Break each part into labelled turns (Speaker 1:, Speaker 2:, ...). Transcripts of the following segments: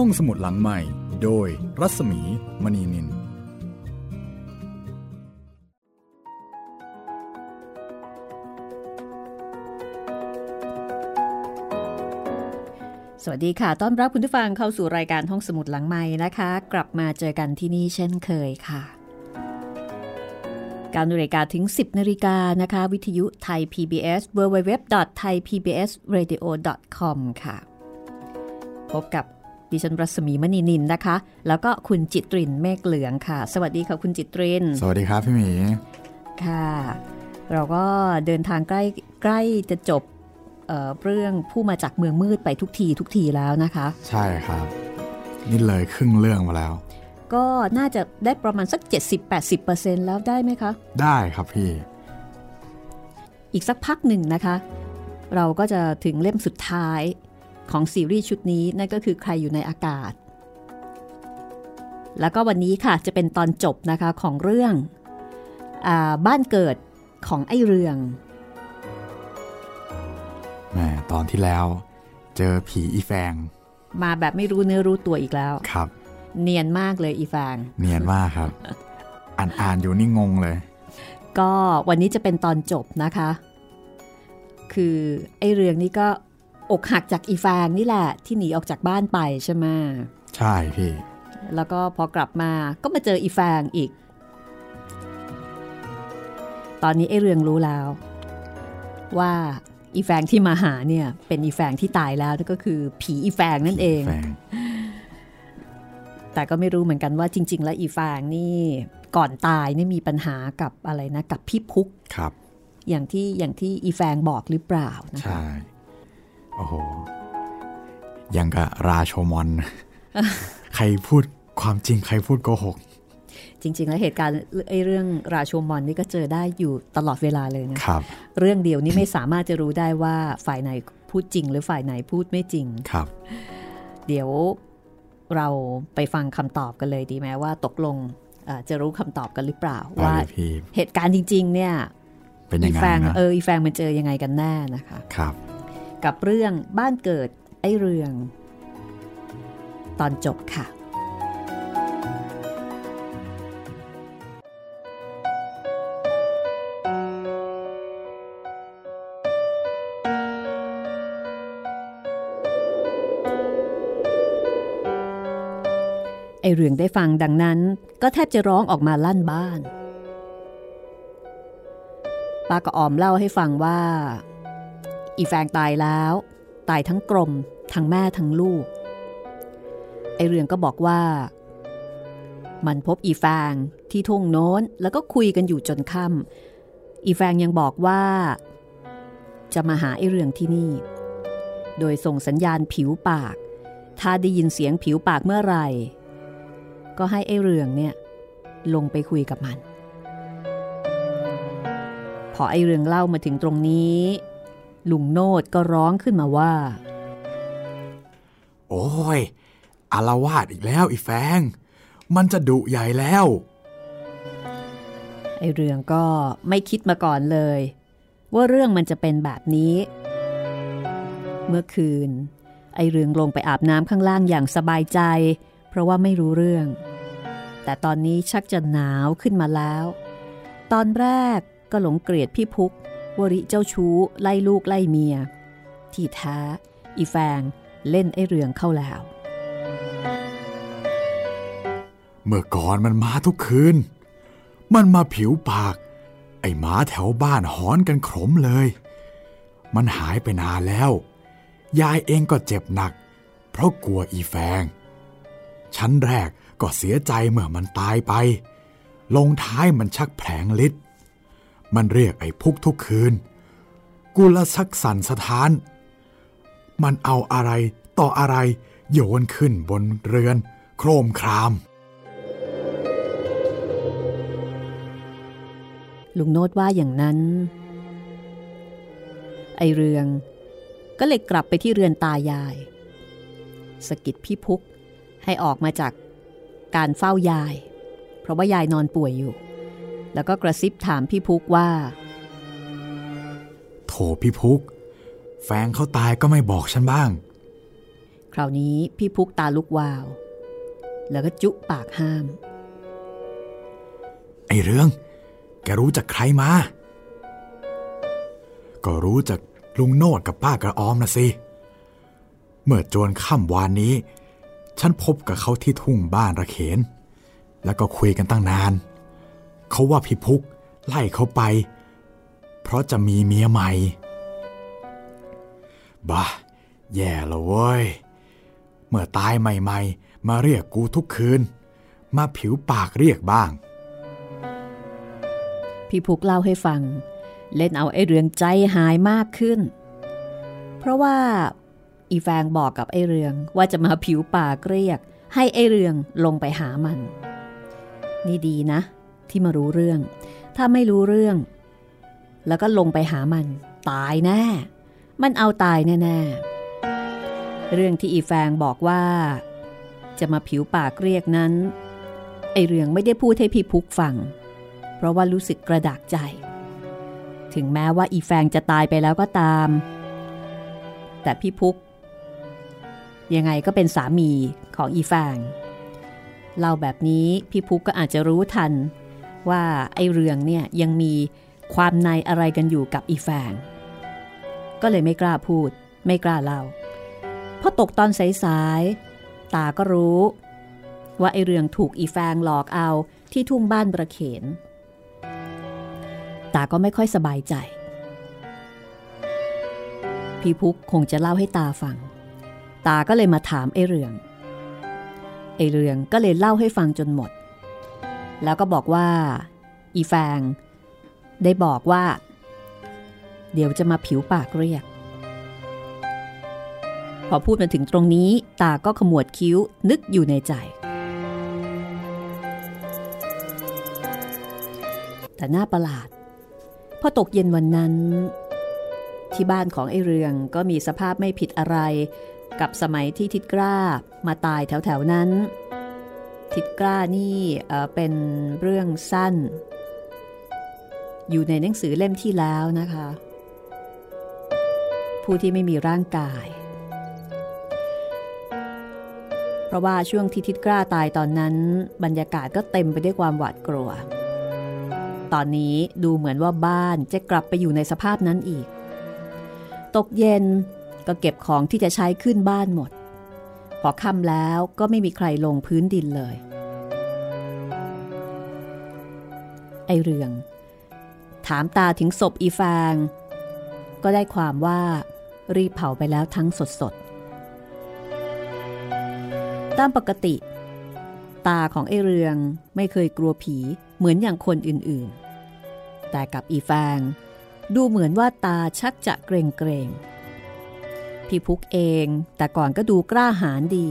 Speaker 1: ห้องสมุดหลังใหม่ โดยรัศมีมณีนิน
Speaker 2: สวัสดีค่ะ ต้อนรับคุณผู้ฟังเข้าสู่รายการห้องสมุดหลังใหม่นะคะ กลับมาเจอกันที่นี่เช่นเคยค่ะ การนาฬิกาถึง 10นาฬิกานะคะ วิทยุไทย PBS www.thaipbsradio.com ค่ะพบกับ ดิฉันรัศมีมณีนินนะคะ แล้วก็คุณจิตรินเมฆเหลืองค่ะ สวัสดีค่ะคุณจิตริน
Speaker 1: สวัสดีครับพี่หมี
Speaker 2: ค่ะ เราก็เดินทางใกล้ใกล้จะจบเอ่อเรื่องผู้มาจากเมืองมืดไปทุกทีทุกทีแล้วนะคะ
Speaker 1: ใช่ครับ นี่เลยครึ่งเรื่องมาแล้ว
Speaker 2: ก็น่าจะได้ประมาณสัก 70-80%แล้วได้ไหมคะ
Speaker 1: ได้ครับพี่
Speaker 2: อีกสักพักหนึ่งนะคะ เราก็จะถึงเล่มสุดท้าย ของซีรีส์ชุดนี้นั่นก็คือใครอยู่ในอากาศ แล้วก็วันนี้ค่ะจะเป็นตอนจบนะคะของเรื่องอาบ้านเกิดของไอ้เรือง
Speaker 1: แหมตอนที่แล้ว เจอผีอีแฟง
Speaker 2: มาแบบไม่รู้เนื้อรู้ตัวอีกแล้ว
Speaker 1: ครับ
Speaker 2: เนียนมากเลยอีฟาง
Speaker 1: เนียนมากครับ อ่านอ่านอยู่นี่งงเลย
Speaker 2: ก็วันนี้จะเป็นตอนจบนะคะ คือไอ้เรืองนี่ก็ อกหักจากอีฟางนี่แหละ ที่หนีออกจากบ้านไปใช่ไหม
Speaker 1: ใช่พี่
Speaker 2: แล้วก็พอกลับมาก็มาเจออีฟางอีก ตอนนี้ไอ้เรืองรู้แล้ว ว่าอีแฟงที่มาหาเนี่ยเป็นอีแฟงที่ตายแล้วนั่นก็คือ ผีอีแฟงนั่นเอง
Speaker 1: แฟง
Speaker 2: แต่ก็ไม่รู้เหมือนกันว่าจริง ๆ แล้วอีฟางนี่ก่อนตายนี่มีปัญหากับอะไรนะกับพี่พุก
Speaker 1: ครับ
Speaker 2: อย่างที่อย่างที่อีแฟงบอกหรือเปล่านะคะ
Speaker 1: ใช่ โอ้โห ยังกับราโชมอน ใครพูดความจริงใครพูดโกหก
Speaker 2: จริง ๆ แล้วเหตุการณ์ไอ้เรื่องราโชมอนนี่ก็เจอได้อยู่ตลอดเวลาเลยนะ
Speaker 1: ครับ
Speaker 2: เรื่องเดียวนี่ไม่สามารถจะรู้ได้ว่าฝ่ายไหนพูดจริง หรือฝ่ายไหนพูดไม่จริง
Speaker 1: ครับ
Speaker 2: เดี๋ยวเราไปฟังคำตอบกันเลยดีไหมว่าตกลงเอ่อจะรู้คำตอบกันหรือเปล่า
Speaker 1: ได้
Speaker 2: ว่า
Speaker 1: เลยพี่
Speaker 2: เหตุการณ์จริง ๆ เนี่ย
Speaker 1: เป็นยั
Speaker 2: อี
Speaker 1: งไง
Speaker 2: แฟง
Speaker 1: นะ
Speaker 2: เอออีแฟงมันเจอยังไงกันแน่นะคะ
Speaker 1: ครับ
Speaker 2: กับเรื่องบ้านเกิดไอเรือง ตอนจบค่ะ ไอเรืองได้ฟังดังนั้นก็แทบจะร้องออกมาลั่นบ้านป้าก็ออมเล่าให้ฟังว่า อีแฟงตายแล้ว ตายทั้งกลมทั้งแม่ทั้งลูก ไอเรืองก็บอกว่า มันพบอีแฟงที่ทุ่งโน้นแล้วก็คุยกันอยู่จนค่ำอีแฟงยังบอกว่า จะมาหาไอเรืองที่นี่ โดยส่งสัญญาณผิวปาก ถ้าได้ยินเสียงผิวปากเมื่อไหร่ ก็ให้ไอเรืองเนี่ยลงไปคุยกับมัน พอไอเรืองเล่ามาถึงตรงนี้ ลุงโนดก็ร้องขึ้นมาว่า
Speaker 1: โอ้ยอารวาสอีกแล้วอีแฟง มันจะดุใหญ่แล้ว
Speaker 2: ไอเรืองก็ไม่คิดมาก่อนเลย ว่าเรื่องมันจะเป็นแบบนี้ เมื่อคืน ไอเรืองลงไปอาบน้ำข้างล่างอย่างสบายใจ เพราะว่าไม่รู้เรื่อง แต่ตอนนี้ชักจะหนาวขึ้นมาแล้ว ตอนแรกก็หลงเกลียดพี่พุก วริเจ้าชู้ไล่ลูกไล่เมีย ที่แท้ อีแฟงเล่นไอเรืองเข้าแล้ว
Speaker 1: เมื่อก่อนมันมาทุกคืน มันมาผิวปาก ไอหมาแถวบ้านหอนกันขมเลย มันหายไปนานแล้ว ยายเองก็เจ็บหนัก เพราะกลัวอีแฟง ชั้นแรกก็เสียใจเมื่อมันตายไป ลงท้ายมันชักแผลงฤทธิ์ มันเรียกไอ้พุกทุกคืน กูละชักสันสะท้าน มันเอาอะไรต่ออะไรโยนขึ้นบนเรือน โครมคราม
Speaker 2: ลุงโนดว่าอย่างนั้น ไอเรือง ก็เลยกลับไปที่เรือนตายาย สกิดพี่พุกให้ออกมาจากการเฝ้ายาย เพราะว่ายายนอนป่วยอยู่ แล้วก็กระซิบถามพี่พุกว่า
Speaker 1: โถพี่พุก แฟงเขาตายก็ไม่บอกฉันบ้าง
Speaker 2: ใคราวนี้พี่พุกตาลุกวาว แล้วก็จุปากห้าม
Speaker 1: ไอเรื่อง แกรู้จากใครมา ก็รู้จากลุงโนดกับป้ากระออมนะสิ เมื่อจวนค่ำวานนี้ ฉันพบกับเขาที่ทุ่งบ้านระเขน แล้วก็คุยกันตั้งนาน เขาว่าพี่พุกไล่เขาไป เพราะจะมีเมียใหม่ บ้า แย่ละเว้ย เมื่อตายใหม่ๆ มาเรียกกูทุกคืน มาผิวปากเรียกบ้าง
Speaker 2: พี่พุกเล่าให้ฟัง เล่นเอาไอ้เรืองใจหายมากขึ้น เพราะว่าอีแฟงบอกกับไอ้เรืองว่าจะมาผิวปากเรียก ให้ไอ้เรืองลงไปหามัน นี่ดีนะ ที่มารู้เรื่อง ถ้าไม่รู้เรื่อง แล้วก็ลงไปหามัน ตายแน่ มันเอาตายแน่ๆ เรื่องที่อีแฟงบอกว่า จะมาผิวปากเรียกนั้น ไอเรื่องไม่ได้พูดให้พี่พุกฟัง เพราะว่ารู้สึกกระดากใจ ถึงแม้ว่าอีแฟงจะตายไปแล้วก็ตาม แต่พี่พุก ยังไงก็เป็นสามีของอีแฟงเล่าแบบนี้พี่พุกก็อาจจะรู้ทัน ว่าไอเรืองเนี่ยยังมีความในอะไรกันอยู่กับอีแฟง ก็เลยไม่กล้าพูด ไม่กล้าเล่าพอตกตอนสายๆตาก็รู้ ว่าไอเรืองถูกอีแฟงหลอกเอาที่ทุ่งบ้านประเขน ตาก็ไม่ค่อยสบายใจ พี่พุกคงจะเล่าให้ตาฟัง ตาก็เลยมาถามไอเรืองไอเรืองก็เลยเล่าให้ฟังจนหมด แล้วก็บอกว่า อีแฟง ได้บอกว่า เดี๋ยวจะมาผิวปากเรียก พอพูดมาถึงตรงนี้ ตาก็ขมวดคิ้วนึกอยู่ในใจ แต่หน้าประหลาด พอตกเย็นวันนั้น ที่บ้านของไอเรืองก็มีสภาพไม่ผิดอะไร กับสมัยที่ทิดกล้ามาตายแถวๆนั้น ทิดกล้านี่เป็นเรื่องสั้น อยู่ในหนังสือเล่มที่แล้วนะคะ ผู้ที่ไม่มีร่างกาย เพราะว่าช่วงที่ทิดกล้าตายตอนนั้น บรรยากาศก็เต็มไปด้วยความหวาดกลัว ตอนนี้ดูเหมือนว่าบ้านจะกลับไปอยู่ในสภาพนั้นอีก ตกเย็นก็เก็บของที่จะใช้ขึ้นบ้านหมดพอค่ำแล้วก็ไม่มีใครลงพื้นดินเลย ไอเรือง ถามตาถึงศพอีฟาง ก็ได้ความว่ารีบเผาไปแล้วทั้งสดๆตามปกติ ตาของไอเรืองไม่เคยกลัวผีเหมือนอย่างคนอื่นๆ แต่กับอีฟางดูเหมือนว่าตาชักจะเกรงเกรงพี่พุกเองแต่ก่อนก็ดูกล้าหาญดี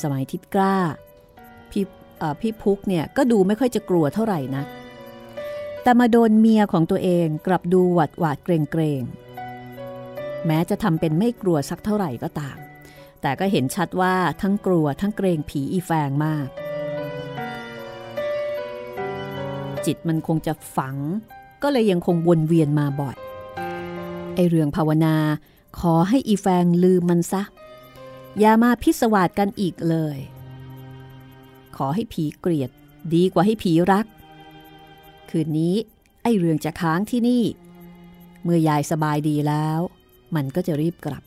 Speaker 2: สมัยทิดกล้า พี่พุกเนี่ยก็ดูไม่ค่อยจะกลัวเท่าไหร่นะแต่มาโดนเมียของตัวเองกลับดูหวาดหวาดเกรงเกรงแม้จะทำเป็นไม่กลัวสักเท่าไหร่ก็ตาม แต่ก็เห็นชัดว่าทั้งกลัวทั้งเกรงผีอีแฟงมาก จิตมันคงจะฝัง ก็เลยยังคงวนเวียนมาบ่อย ไอเรื่องภาวนาขอให้อีแฟงลืมมันซะ อย่ามาพิสวาสกันอีกเลย ขอให้ผีเกลียด ดีกว่าให้ผีรัก คืนนี้ไอเรืองจะค้างที่นี่ เมื่อยายสบายดีแล้ว มันก็จะรีบกลับ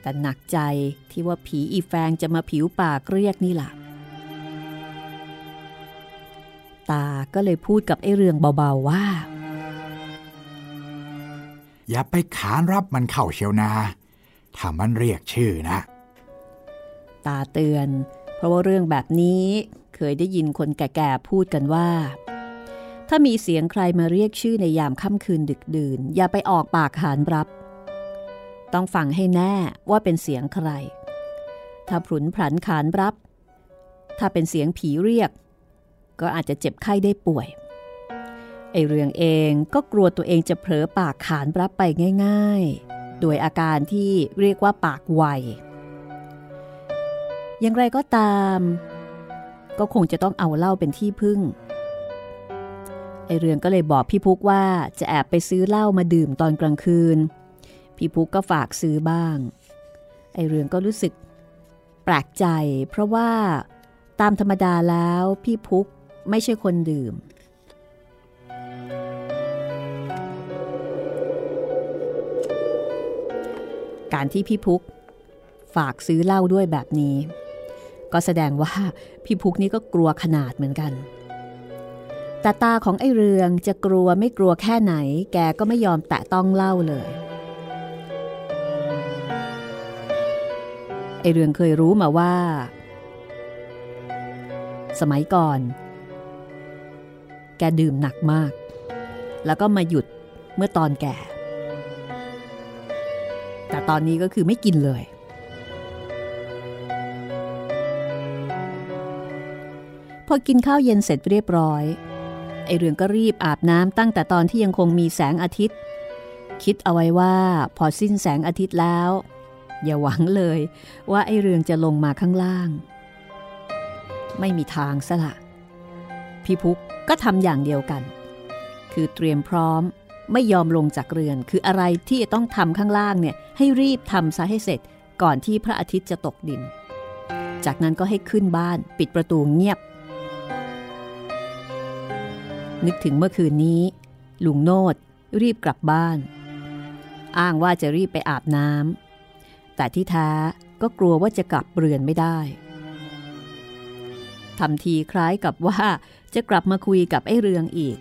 Speaker 2: แต่หนักใจที่ว่าผีอีแฟงจะมาผิวปากเรียกนี่ล่ะ ตาก็เลยพูดกับไอเรืองเบาๆว่า
Speaker 1: อย่าไปขานรับมันเข้าเชียวนาถ้ามันเรียกชื่อนะ
Speaker 2: ตาเตือนเพ ราะว่าเรื่องแบบนี้เคยได้ยินคนแก่ๆพูดกันว่า ถ้ามีเสียงใครมาเรียกชื่อในยามค่ำคืนดึกดื่น อย่าไปออกปากขานรับ ต้องฟังให้แน่ว่าเป็นเสียงใคร ถ้าผุนผันขานรับ ถ้าเป็นเสียงผีเรียก ก็อาจจะเจ็บไข้ได้ป่วยไอเรืองเองก็กลัวตัวเองจะเผลอปากขานรับไปง่าย ๆ โดยอาการที่เรียกว่าปากไว อย่างไรก็ตาม ก็คงจะต้องเอาเหล้าเป็นที่พึ่งไอเรืองก็เลยบอกพี่พุกว่าจะแอบไปซื้อเหล้ามาดื่มตอนกลางคืน พี่พุกก็ฝากซื้อบ้าง ไอเรืองก็รู้สึกแปลกใจ เพราะว่าตามธรรมดาแล้วพี่พุกไม่ใช่คนดื่ม การที่พี่พุกฝากซื้อเหล้าด้วยแบบนี้ ก็แสดงว่าพี่พุกนี่ก็กลัวขนาดเหมือนกัน แต่ตาของไอเรืองจะกลัวไม่กลัวแค่ไหน แกก็ไม่ยอมแตะต้องเล้าเลย ไอเรืองเคยรู้มาว่า สมัยก่อน แกดื่มหนักมาก แล้วก็มาหยุดเมื่อตอนแก่ แต่ตอนนี้ก็คือไม่กินเลย พอกินข้าวเย็นเสร็จเรียบร้อย ไอเรืองก็รีบอาบน้ำตั้งแต่ตอนที่ยังคงมีแสงอาทิตย์ คิดเอาไว้ว่าพอสิ้นแสงอาทิตย์แล้ว อย่าหวังเลยว่าไอเรืองจะลงมาข้างล่าง ไม่มีทางซะละ พี่พุกก็ทำอย่างเดียวกัน คือเตรียมพร้อมไม่ยอมลงจากเรือน คืออะไรที่จะต้องทำข้างล่างเนี่ยให้รีบทำซะให้เสร็จก่อนที่พระอาทิตย์จะตกดิน จากนั้นก็ให้ขึ้นบ้านปิดประตูเงียบ นึกถึงเมื่อคืนนี้ ลุงโนดรีบกลับบ้าน อ้างว่าจะรีบไปอาบน้ำแต่ที่แท้ก็กลัวว่าจะกลับเรือนไม่ได้ทำทีคล้ายกับว่าจะกลับมาคุยกับไอ้เรืองอีก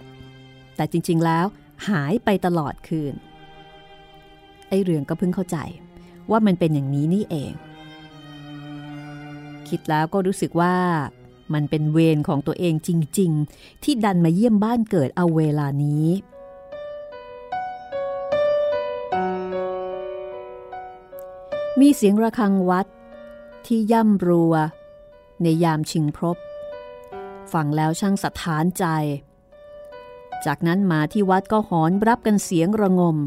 Speaker 2: แต่จริงๆแล้วหายไปตลอดคืน ไอ้เรืองก็เพิ่งเข้าใจว่ามันเป็นอย่างนี้นี่เอง คิดแล้วก็รู้สึกว่า มันเป็นเวรของตัวเองจริง ๆ ที่ดันมาเยี่ยมบ้านเกิดเอาเวลานี้ มีเสียงระฆังวัด ที่ย่ำรัว ในยามชิงพรบฟังแล้วช่างสะท้านใจ จากนั้นมาที่วัดก็หอนรับกันเสียงระงม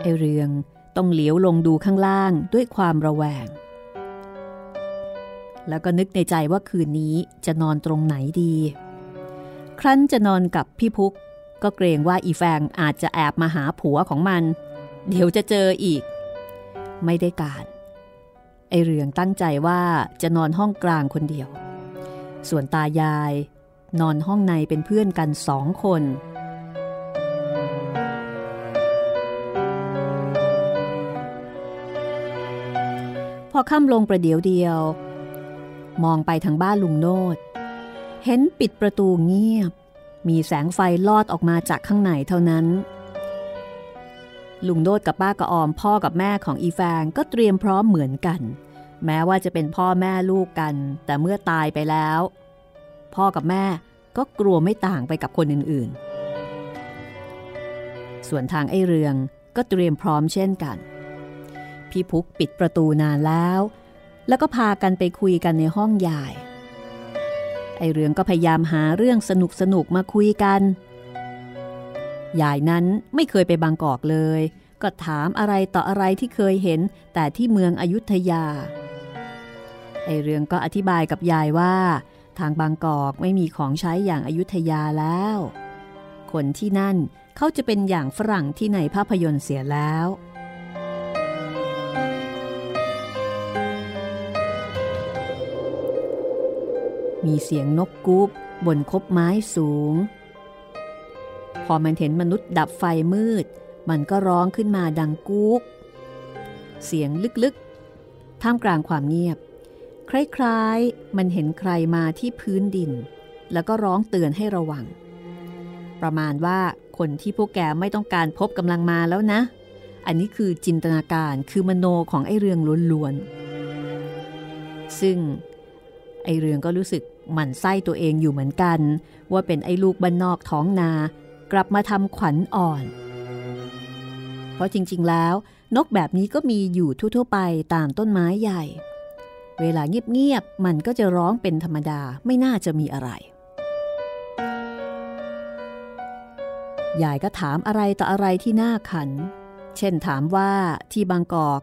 Speaker 2: ไอเรืองต้องเหลียวลงดูข้างล่างด้วยความระแวง แล้วก็นึกในใจว่าคืนนี้จะนอนตรงไหนดี ครั้นจะนอนกับพี่พุก ก็เกรงว่าอีแฟงอาจจะแอบมาหาผัวของมัน เดี๋ยวจะเจออีก ไม่ได้การ ไอเรืองตั้งใจว่าจะนอนห้องกลางคนเดียว ส่วนตายาย นอนห้องในเป็นเพื่อนกันสองคนพอค่ำลงประเดี๋ยวเดียว มองไปทางบ้านลุงโนดเห็นปิดประตูเงียบ มีแสงไฟลอดออกมาจากข้างในเท่านั้น ลุงโนดกับป้ากระออมพ่อกับแม่ของอีแฟงก็เตรียมพร้อมเหมือนกัน แม้ว่าจะเป็นพ่อแม่ลูกกัน แต่เมื่อตายไปแล้ว พ่อกับแม่ก็กลัวไม่ต่างไปกับคนอื่นๆ ส่วนทางไอ้เรืองก็เตรียมพร้อมเช่นกัน พี่พุกปิดประตูนานแล้ว แล้วก็พากันไปคุยกันในห้องใหญ่ไอเรืองก็พยายามหาเรื่องสนุกสนุกมาคุยกัน ยายนั้นไม่เคยไปบางกอกเลย ก็ถามอะไรต่ออะไรที่เคยเห็นแต่ที่เมืองอยุธยา ไอเรืองก็อธิบายกับยายว่า ทางบางกอกไม่มีของใช้อย่างอายุทยาแล้ว คนที่นั่นเขาจะเป็นอย่างฝรั่งที่ในภาพยนตร์เสียแล้ว มีเสียงนกกู๊บบนคบไม้สูง พอมันเห็นมนุษย์ดับไฟมืด มันก็ร้องขึ้นมาดังกุ๊ก เสียงลึกๆ ท่ามกลางความเงียบ คล้ายๆ มันเห็นใครมาที่พื้นดิน แล้วก็ร้องเตือนให้ระวัง ประมาณว่าคนที่พวกแกไม่ต้องการพบกำลังมาแล้วนะ อันนี้คือจินตนาการคือมโนของไอเรืองล้วนๆ ซึ่งไอเรืองก็รู้สึก หมั่นไส้ตัวเองอยู่เหมือนกัน ว่าเป็นไอ้ลูกบ้านนอกท้องนา กลับมาทำขวัญอ่อน เพราะจริงๆแล้ว นกแบบนี้ก็มีอยู่ทั่วๆไปตามต้นไม้ใหญ่ เวลาเงียบๆมันก็จะร้องเป็นธรรมดาไม่น่าจะมีอะไรยายก็ถามอะไรต่ออะไรที่น่าขัน เช่นถามว่าที่บางกอก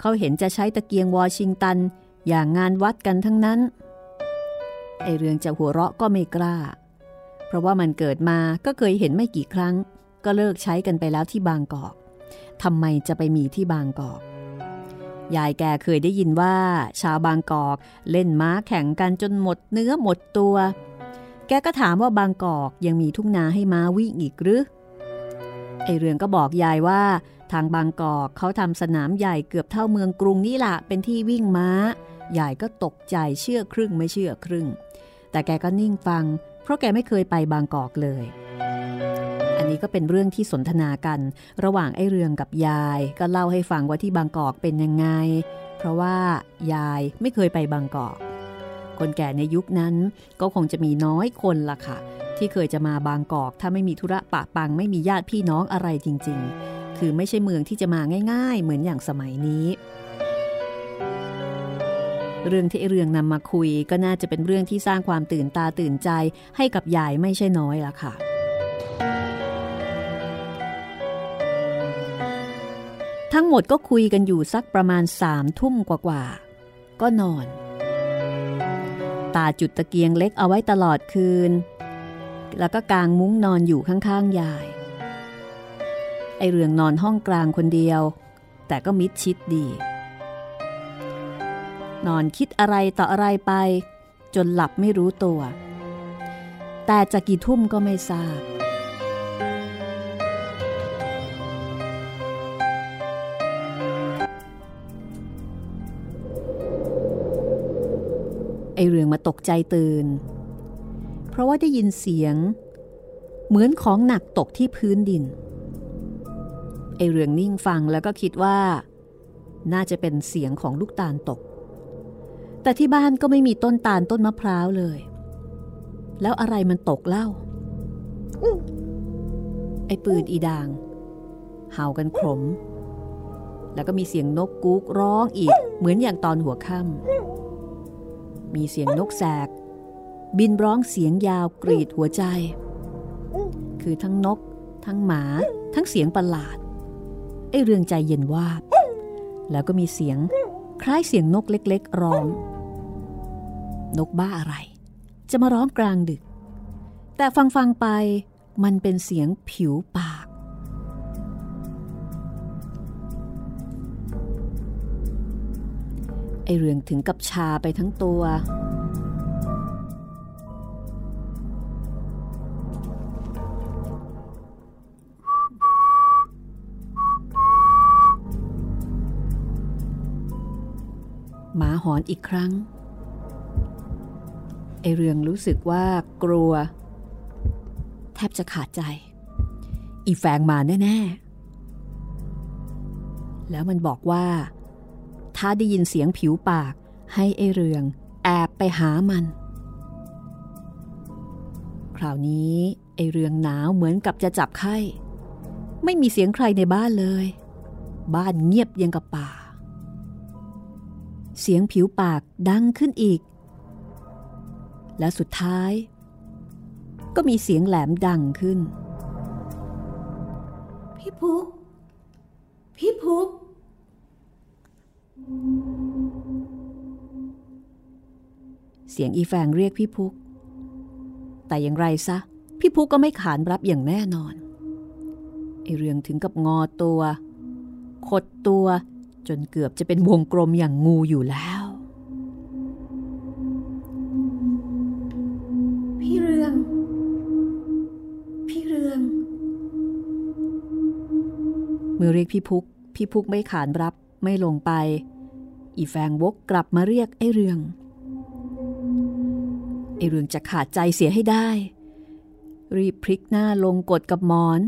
Speaker 2: เขาเห็นจะใช้ตะเกียงวอชิงตัน อย่างงานวัดกันทั้งนั้น ไอเรื่องจะหัวเราะก็ไม่กล้า เพราะว่ามันเกิดมาก็เคยเห็นไม่กี่ครั้ง ก็เลิกใช้กันไปแล้วที่บางกอกทำไมจะไปมีที่บางกอกยายแกเคยได้ยินว่า ชาวบางกอกเล่นม้าแข่งกันจนหมดเนื้อหมดตัว แกก็ถามว่าบางกอกยังมีทุ่งนาให้ม้าวิ่งอีกหรือ ไอเรืองก็บอกยายว่าทางบางกอกเขาทำสนามใหญ่เกือบเท่าเมืองกรุงนี่แหละเป็นที่วิ่งม้า ยายก็ตกใจเชื่อครึ่งไม่เชื่อครึ่ง แต่แกก็นิ่งฟัง เพราะแกไม่เคยไปบางกอกเลย อันนี้ก็เป็นเรื่องที่สนทนากัน ระหว่างไอ้เรืองกับยาย ก็เล่าให้ฟังว่าที่บางกอกเป็นยังไง เพราะว่ายายไม่เคยไปบางกอก คนแก่ในยุคนั้นก็คงจะมีน้อยคนละค่ะ ที่เคยจะมาบางกอก ถ้าไม่มีธุระปะปังไม่มีญาติพี่น้องอะไรจริง ๆ คือไม่ใช่เมืองที่จะมาง่าย ๆ เหมือนอย่างสมัยนี้ เรื่องที่เรื่องนำมาคุยก็น่าจะเป็นเรื่องที่สร้างความตื่นตาตื่นใจให้กับยายไม่ใช่น้อยละค่ะ ทั้งหมดก็คุยกันอยู่สักประมาณสามทุ่มกว่าๆ ก็นอน ตาจุดตะเกียงเล็กเอาไว้ตลอดคืน แล้วก็กางมุ้งนอนอยู่ข้างๆยาย ไอเรืองนอนห้องกลางคนเดียว แต่ก็มิดชิดดี นอนคิดอะไรต่ออะไรไป จนหลับไม่รู้ตัว แต่จะกี่ทุ่มก็ไม่ทราบ ไอเรืองมาตกใจตื่น เพราะว่าได้ยินเสียง เหมือนของหนักตกที่พื้นดิน ไอเรืองนิ่งฟังแล้วก็คิดว่า น่าจะเป็นเสียงของลูกตาลตก แต่ที่บ้านก็ไม่มีต้นตาลต้นมะพร้าวเลย แล้วอะไรมันตกเล่า ไอ้ปืนอีดาง เห่ากันขม แล้วก็มีเสียงนกกุ๊กร้องอีก เหมือนอย่างตอนหัวค่ำมีเสียงนกแสก บินร้องเสียงยาวกรีดหัวใจ คือทั้งนก ทั้งหมา ทั้งเสียงประหลาด ไอ้เรื่องใจเย็นวาบ แล้วก็มีเสียงคล้ายเสียงนกเล็ก ๆ ร้อง นกบ้าอะไร จะมาร้องกลางดึก แต่ฟังฟังไปมันเป็นเสียงผิวปาก ไอเรื่องถึงกับชาไปทั้งตัว หมาหอนอีกครั้ง ไอเรืองรู้สึกว่ากลัว แทบจะขาดใจ อีแฟงมาแน่ ๆ แล้วมันบอกว่า ถ้าได้ยินเสียงผิวปากให้ไอเรืองแอบไปหามัน คราวนี้ไอเรืองหนาวเหมือนกับจะจับไข้ ไม่มีเสียงใครในบ้านเลย บ้านเงียบยังกับป่า เสียงผิวปากดังขึ้นอีก และสุดท้าย ก็มีเสียงแหลมดังขึ้น
Speaker 3: พี่พุก พี่พุก
Speaker 2: เสียงอีแฟงเรียกพี่พุก แต่อย่างไรซะ พี่พุกก็ไม่ขานรับอย่างแน่นอนไอเรื่องถึงกับงอตัว ขดตัวจนเกือบจะเป็นวงกลมอย่างงูอยู่แล้ว เมื่อเรียกพี่พุก พี่พุกไม่ขานรับไม่ลงไป อีแฟงวกกลับมาเรียกไอเรือง ไอเรืองจะขาดใจเสียให้ได้ รีบพลิกหน้าลงกดกับหมอน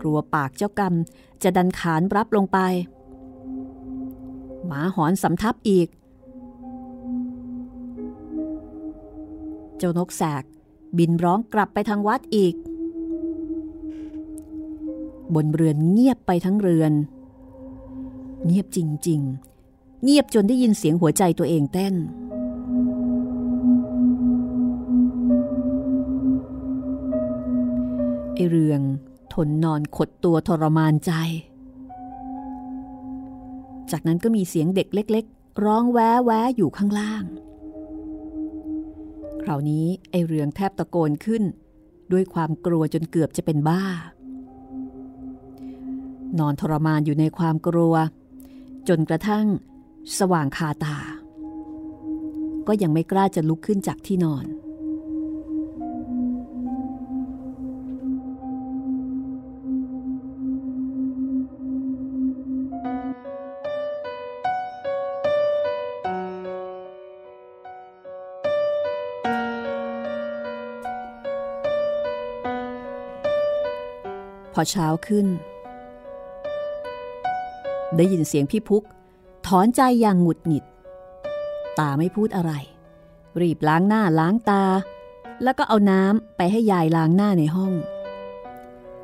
Speaker 2: กลัวปากเจ้ากรรมจะดันขานรับลงไป หมาหอนสำทับอีก เจ้านกแสกบินร้องกลับไปทางวัดอีก บนเรือนเงียบไปทั้งเรือน เงียบจริง ๆ เงียบจนได้ยินเสียงหัวใจตัวเองเต้น ไอเรืองทนนอนขดตัวทรมานใจ จากนั้นก็มีเสียงเด็กเล็ก ๆ ร้องแวะแวะอยู่ข้างล่าง คราวนี้ไอเรืองแทบตะโกนขึ้น ด้วยความกลัวจนเกือบจะเป็นบ้า นอนทรมานอยู่ในความกลัว จนกระทั่ง สว่างคาตา ก็ยังไม่กล้าจะลุกขึ้นจากที่นอน พอเช้าขึ้น ได้ยินเสียงพี่พุก ถอนใจอย่างหงุดหงิด ตาไม่พูดอะไร รีบล้างหน้าล้างตา แล้วก็เอาน้ำไปให้ยายล้างหน้าในห้อง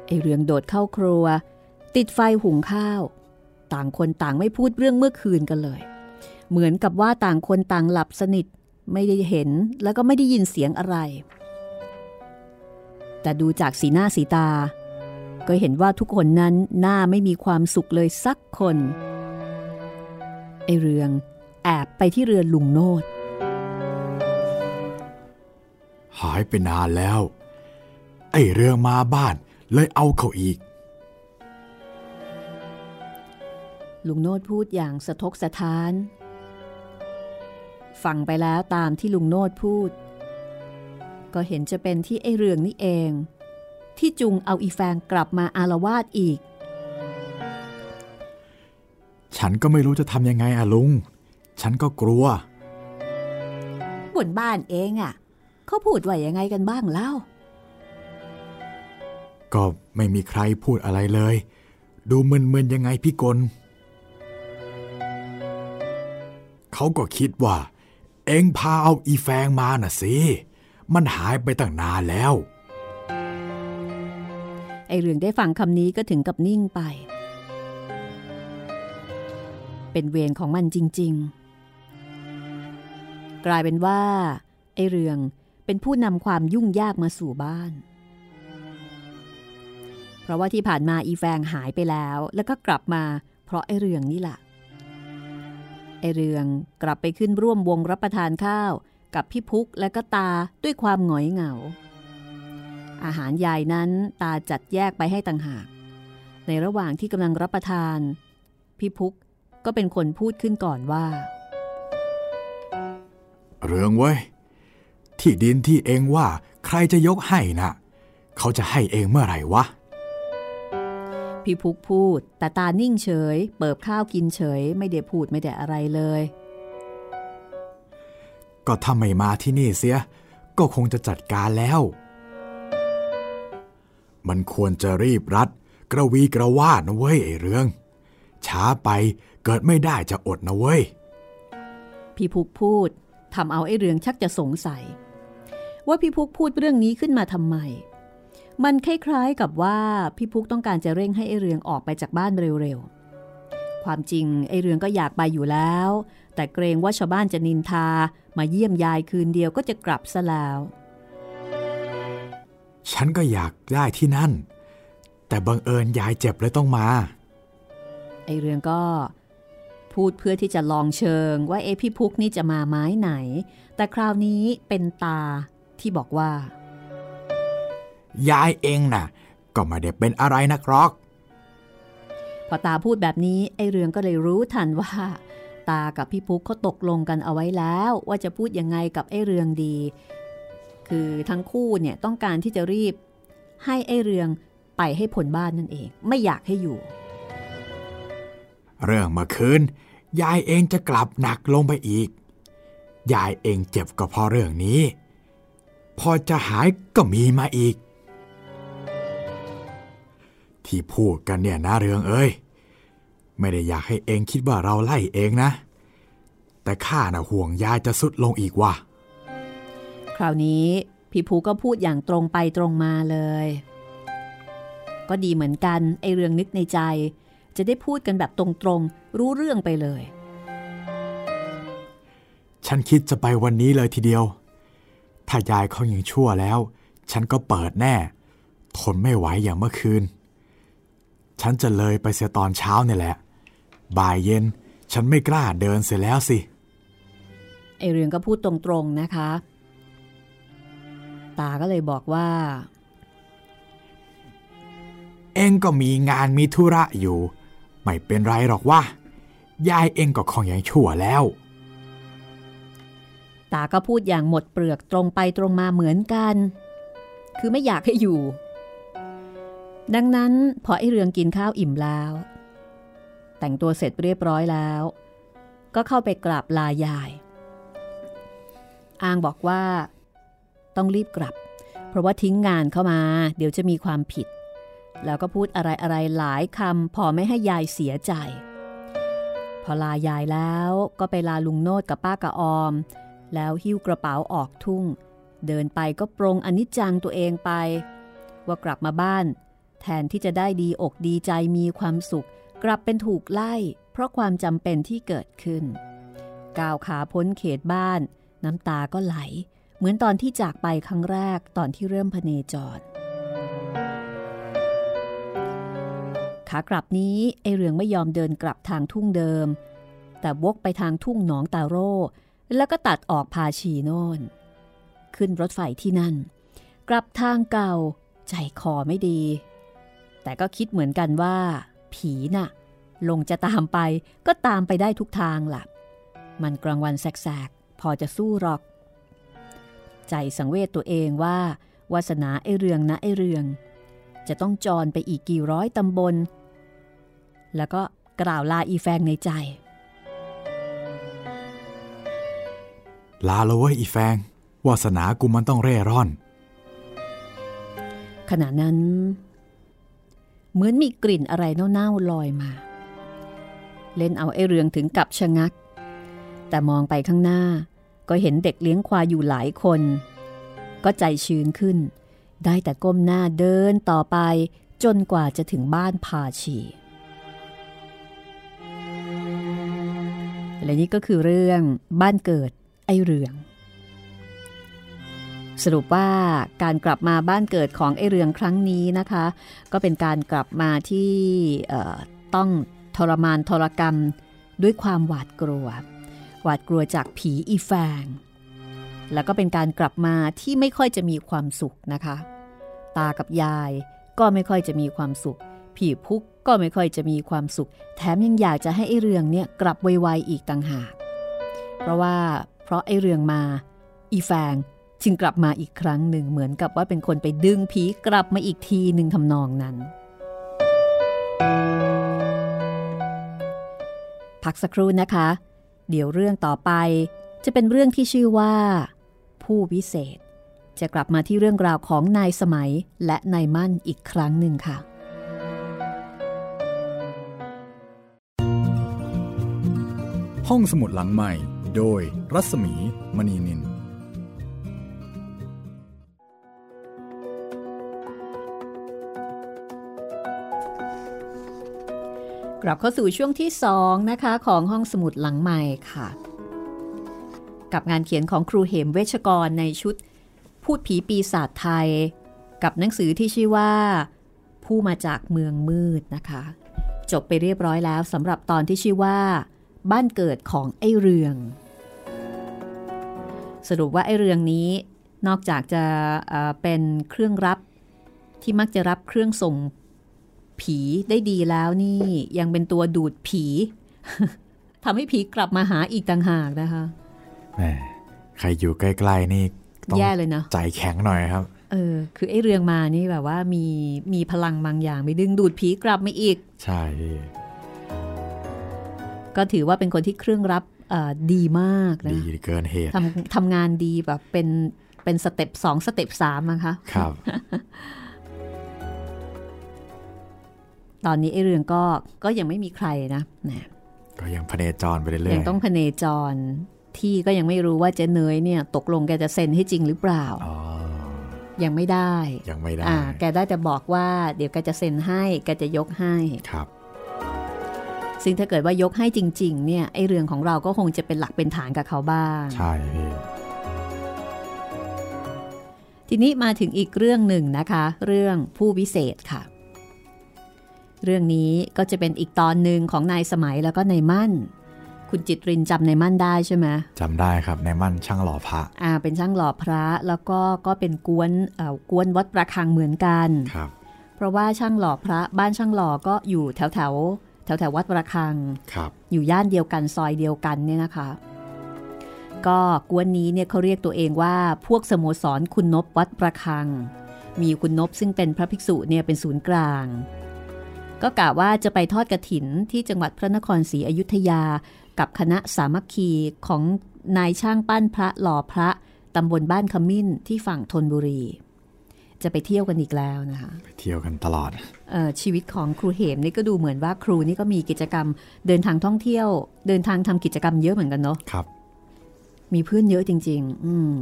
Speaker 2: ไอเรืองโดดเข้าครัว ติดไฟหุงข้าว ต่างคนต่างไม่พูดเรื่องเมื่อคืนกันเลย เหมือนกับว่าต่างคนต่างหลับสนิทไม่ได้เห็นแล้วก็ไม่ได้ยินเสียงอะไร แต่ดูจากสีหน้าสีตา ก็เห็นว่าทุกคนนั้นหน้าไม่มีความสุขเลยสักคนไอเรืองแอบไปที่เรือนลุงโนด
Speaker 1: หายไปนานแล้ว ไอ้เรื่องมาบ้านเลยเอาเขาอีก
Speaker 2: ลุงโนดพูดอย่างสะทกสะท้าน ฟังไปแล้วตามที่ลุงโนดพูด ก็เห็นจะเป็นที่ไอเรืองนี่เอง ที่จุงเอาอีแฟงกลับมาอารวาสอีก
Speaker 1: ฉันก็ไม่รู้จะทำยังไงอะลุง ฉันก็กลัว
Speaker 2: บนบ้านเองอะ่ะเขาพูดว่ายังไงกันบ้างเล่า
Speaker 1: ก็ไม่มีใครพูดอะไรเลย ดูมึนๆยังไงพี่กลเขาก็คิดว่า เอ็งพาเอาอีแฟงมาน่ะสิ มันหายไปตั้งนานแล้ว
Speaker 2: ไอเรืองได้ฟังคำนี้ก็ถึงกับนิ่งไป เป็นเวรของมันจริง ๆ กลายเป็นว่า ไอเรืองเป็นผู้นำความยุ่งยากมาสู่บ้าน เพราะว่าที่ผ่านมาอีแฟงหายไปแล้ว แล้วก็กลับมาเพราะไอเรืองนี่แหละไอเรืองกลับไปขึ้นร่วมวงรับประทานข้าว กับพี่พุกและก็ตาด้วยความหงอยเหงา อาหารยายนั้นตาจัดแยกไปให้ต่างหาก ในระหว่างที่กำลังรับประทาน พี่พุกก็เป็นคนพูดขึ้นก่อนว่า
Speaker 1: เรื่องเว้ย ที่ดินที่เองว่าใครจะยกให้น่ะ เขาจะให้เองเมื่อไหร่วะ
Speaker 2: พี่พุกพูด แต่ตานิ่งเฉย เปิบข้าวกินเฉย ไม่ได้พูดไม่ได้อะไรเลย
Speaker 1: ก็ถ้าไม่มาที่นี่เสีย ก็คงจะจัดการแล้ว มันควรจะรีบรัด กระวีกระวาดนะเว้ยไอเรื่อง ช้าไปเกิดไม่ได้จะอดนะเว้ย
Speaker 2: พี่พุกพูดทำเอาไอเรืองชักจะสงสัย ว่าพี่พุกพูดเรื่องนี้ขึ้นมาทำไม มันคล้ายๆกับว่าพี่พุกต้องการจะเร่งให้ไอเรืองออกไปจากบ้านเร็วๆความจริงไอเรืองก็อยากไปอยู่แล้ว แต่เกรงว่าชาวบ้านจะนินทามาเยี่ยมยายคืนเดียวก็จะกลับซะแล้ว
Speaker 1: ฉันก็อยากได้ที่นั่น แต่บังเอิญยายเจ็บเลยต้องมา
Speaker 2: ไอ้เรืองก็พูดเพื่อที่จะลองเชิงว่าเอะพี่พุกนี่จะมาไม้ไหน แต่คราวนี้เป็นตาที่บอกว่า
Speaker 1: ยายเองน่ะ ก็ไม่ได้เป็นอะไรนักหรอก
Speaker 2: พอตาพูดแบบนี้ไอ้เรืองก็เลยรู้ทันว่า ตากับพี่พุกเขาตกลงกันเอาไว้แล้ว ว่าจะพูดยังไงกับไอ้เรืองดี คือทั้งคู่เนี่ยต้องการที่จะรีบให้ไอ้เรืองไปให้ผลบ้านนั่นเอง ไม่อยากให้อยู่
Speaker 1: เรื่องเมื่อคืนยายเองจะกลับหนักลงไปอีก ยายเองเจ็บก็เพราะเรื่องนี้ พอจะหายก็มีมาอีก ที่พูดกันเนี่ยนะเรื่องเอ้ยไม่ได้อยากให้เองคิดว่าเราไล่เองนะ แต่ข้าน่ะห่วงยายจะสุดลงอีกว่ะ
Speaker 2: คราวนี้พี่ภูก็พูดอย่างตรงไปตรงมาเลย ก็ดีเหมือนกันไอเรื่องนึกในใจ จะได้พูดกันแบบตรงๆ รู้เรื่องไปเลย
Speaker 1: ฉันคิดจะไปวันนี้เลยทีเดียว ถ้ายายเขายังชั่วแล้ว ฉันก็เปิดแน่ ทนไม่ไหวอย่างเมื่อคืน ฉันจะเลยไปเสียตอนเช้าเนี่ยแหละ บ่ายเย็นฉันไม่กล้าเดินเสียแล้วสิ
Speaker 2: ไอเรืองก็พูดตรงๆนะคะ ตาก็เลยบอกว่า
Speaker 1: เเองก็มีงานมีธุระอยู่ ไม่เป็นไรหรอกว่ายายเองก็คงยังชั่วแล้ว
Speaker 2: ตาก็พูดอย่างหมดเปลือกตรงไปตรงมาเหมือนกัน คือไม่อยากให้อยู่ ดังนั้นพอไอเรืองกินข้าวอิ่มแล้ว แต่งตัวเสร็จเรียบร้อยแล้ว ก็เข้าไปกราบลายายอางบอกว่า ต้องรีบกลับ เพราะว่าทิ้งงานเข้ามา เดี๋ยวจะมีความผิด แล้วก็พูดอะไรอะไรหลายคำพอไม่ให้ยายเสียใจ พอลายายแล้วก็ไปลาลุงโนดกับป้ากระออม แล้วหิ้วกระเป๋าออกทุ่ง เดินไปก็ปรงอนิจจังตัวเองไป ว่ากลับมาบ้าน แทนที่จะได้ดีอกดีใจมีความสุข กลับเป็นถูกไล่ เพราะความจำเป็นที่เกิดขึ้นก้าวขาพ้นเขตบ้าน น้ำตาก็ไหล เหมือนตอนที่จากไปครั้งแรกตอนที่เริ่มพเนจร ขากลับนี้ไอเรืองไม่ยอมเดินกลับทางทุ่งเดิม แต่วกไปทางทุ่งหนองตาโร่ แล้วก็ตัดออกพาชีโน่น ขึ้นรถไฟที่นั่น กลับทางเก่าใจคอไม่ดี แต่ก็คิดเหมือนกันว่า ผีน่ะ ลงจะตามไปก็ตามไปได้ทุกทางล่ะ มันกลางวันแสกๆ พอจะสู้หรอก ใจสังเวชตัวเองว่าวาสนาไอเรืองนะไอเรือง จะต้องจรไปอีกกี่ร้อยตำบล แล้วก็กล่าวลาอีแฟงในใจ
Speaker 1: ลาเลยเว้ยอีแฟง วาสนากูมันต้องเร่ร่อน
Speaker 2: ขณะนั้น เหมือนมีกลิ่นอะไรเน่าๆลอยมา เล่นเอาไอ้เรืองถึงกับชะงัก แต่มองไปข้างหน้า ก็เห็นเด็กเลี้ยงควายอยู่หลายคน ก็ใจชื้นขึ้น ได้แต่ก้มหน้าเดินต่อไปจนกว่าจะถึงบ้านพาชีและนี่ก็คือเรื่องบ้านเกิดไอเรือง สรุปว่าการกลับมาบ้านเกิดของไอเรืองครั้งนี้นะคะ ก็เป็นการกลับมาที่ต้องทรมานทรกรรมด้วยความหวาดกลัว หวาดกลัวจากผีอีแฟง แล้วก็เป็นการกลับมาที่ไม่ค่อยจะมีความสุขนะคะ ตากับยายก็ไม่ค่อยจะมีความสุข ผีพุกก็ไม่ค่อยจะมีความสุข แถมยังอยากจะให้ไอเรืองเนี่ยกลับไวๆอีกต่างหาก เพราะว่าเพราะไอเรืองมาอีแฟงจึงกลับมาอีกครั้งหนึ่งเหมือนกับว่าเป็นคนไปดึงผีกลับมาอีกทีหนึ่งทำนองนั้น พักสักครู่นะคะ เดี๋ยวเรื่องต่อไปจะเป็นเรื่องที่ชื่อว่า ผู้วิเศษ จะกลับมาที่เรื่องราวของนายสมัยและนายมั่นอีกครั้งหนึ่งค่ะ
Speaker 1: ห้องสมุดหลังใหม่ โดยรัศมีมณีนิน
Speaker 2: ลับเข้าสู่ช่วงที่ 2 นะคะ ของห้องสมุดหลังใหม่ค่ะ กับงานเขียนของครูเหมเวชกรในชุด พูดผีปีศาจไทย กับหนังสือที่ชื่อว่า ผู้มาจากเมืองมืดนะคะ จบไปเรียบร้อยแล้วสำหรับตอนที่ชื่อว่า บ้านเกิดของไอเรือง สรุปว่าไอเรืองนี้นอกจากจะเป็นเครื่องรับที่มักจะรับเครื่องส่ง ผีได้ดีแล้วนี่ยังเป็นตัวดูดผีทำให้ผีกลับมาหาอีกต่างหากนะคะ
Speaker 1: แหมใครอยู่ใกล้ๆนี่
Speaker 2: ต้องแย่เลยเนาะ
Speaker 1: ใจแข็งหน่อยครับ
Speaker 2: เออ คือไอ้เรืองมานี่แบบว่ามีมีพลังบางอย่างไปดึงดูดผีกลับมาอีก
Speaker 1: ใช่
Speaker 2: ก็ถือว่าเป็นคนที่เครื่องรับดีมากนะ
Speaker 1: ดีเกินเหตุ
Speaker 2: ทำทำงานดีแบบเป็นเป็นสเต็ปสองสเต็ปสามนะคะ
Speaker 1: ครับ
Speaker 2: ตอนนี้ไอ้เรื่องก็ก็ยังไม่มีใครนะนะ
Speaker 1: ก็ยังพเนจรไปเรื่อย
Speaker 2: ยังต้องพเนจรที่ก็ยังไม่รู้ว่าเจ๊เนยเนี่ยตกลงแกจะเซ็นให้จริงหรือเปล่ายังไม่ได้
Speaker 1: ยังไม่ได้
Speaker 2: อ่าแกได้แต่บอกว่าเดี๋ยวแกจะเซ็นให้ แกจะยกให้
Speaker 1: ครับ
Speaker 2: ซึ่งถ้าเกิดว่ายกให้จริง ๆ เนี่ย ไอ้เรื่องของเราก็คงจะเป็นหลักเป็นฐานกับเขาบ้าง
Speaker 1: ใช่
Speaker 2: ทีนี้มาถึงอีกเรื่องหนึ่งนะคะ เรื่องผู้วิเศษค่ะ เรื่องนี้ก็จะเป็นอีกตอนหนึ่งของนายสมัยแล้วก็นายมั่น คุณจิตรินจำนายมั่นได้ใช่ไหม
Speaker 1: จำได้ครับนายมั่นช่างหล่อพระ
Speaker 2: อ่าเป็นช่างหล่อพระแล้วก็ก็เป็นกวนเอ่อกวนวัดประคังเหมือนกัน
Speaker 1: ครับ
Speaker 2: เพราะว่าช่างหล่อพระบ้านช่างหล่อก็อยู่แถวแถวแถวแถววัดประคัง
Speaker 1: ครับ
Speaker 2: อยู่ย่านเดียวกันซอยเดียวกันเนี่ยนะคะ ก็กวนนี้เนี่ยเขาเรียกตัวเองว่าพวกสโมสรคุณนบวัดประคัง มีคุณนบซึ่งเป็นพระภิกษุเนี่ยเป็นศูนย์กลาง ก็กะว่าจะไปทอดกระถินที่จังหวัดพระนครศรีอยุธยา กับคณะสามัคคีของนายช่างปั้นพระหล่อพระตำบลบ้านขมิ้นที่ฝั่งธนบุรี จะไปเที่ยวกันอีกแล้วนะคะ
Speaker 1: ไปเที่ยวกันตลอด
Speaker 2: เอ่อชีวิตของครูเหมนี่ก็ดูเหมือนว่าครูนี่ก็มีกิจกรรมเดินทางท่องเที่ยว เดินทางทำกิจกรรมเยอะเหมือนกันเนาะ
Speaker 1: ครับ
Speaker 2: มีเพื่อนเยอะจริง ๆ อืม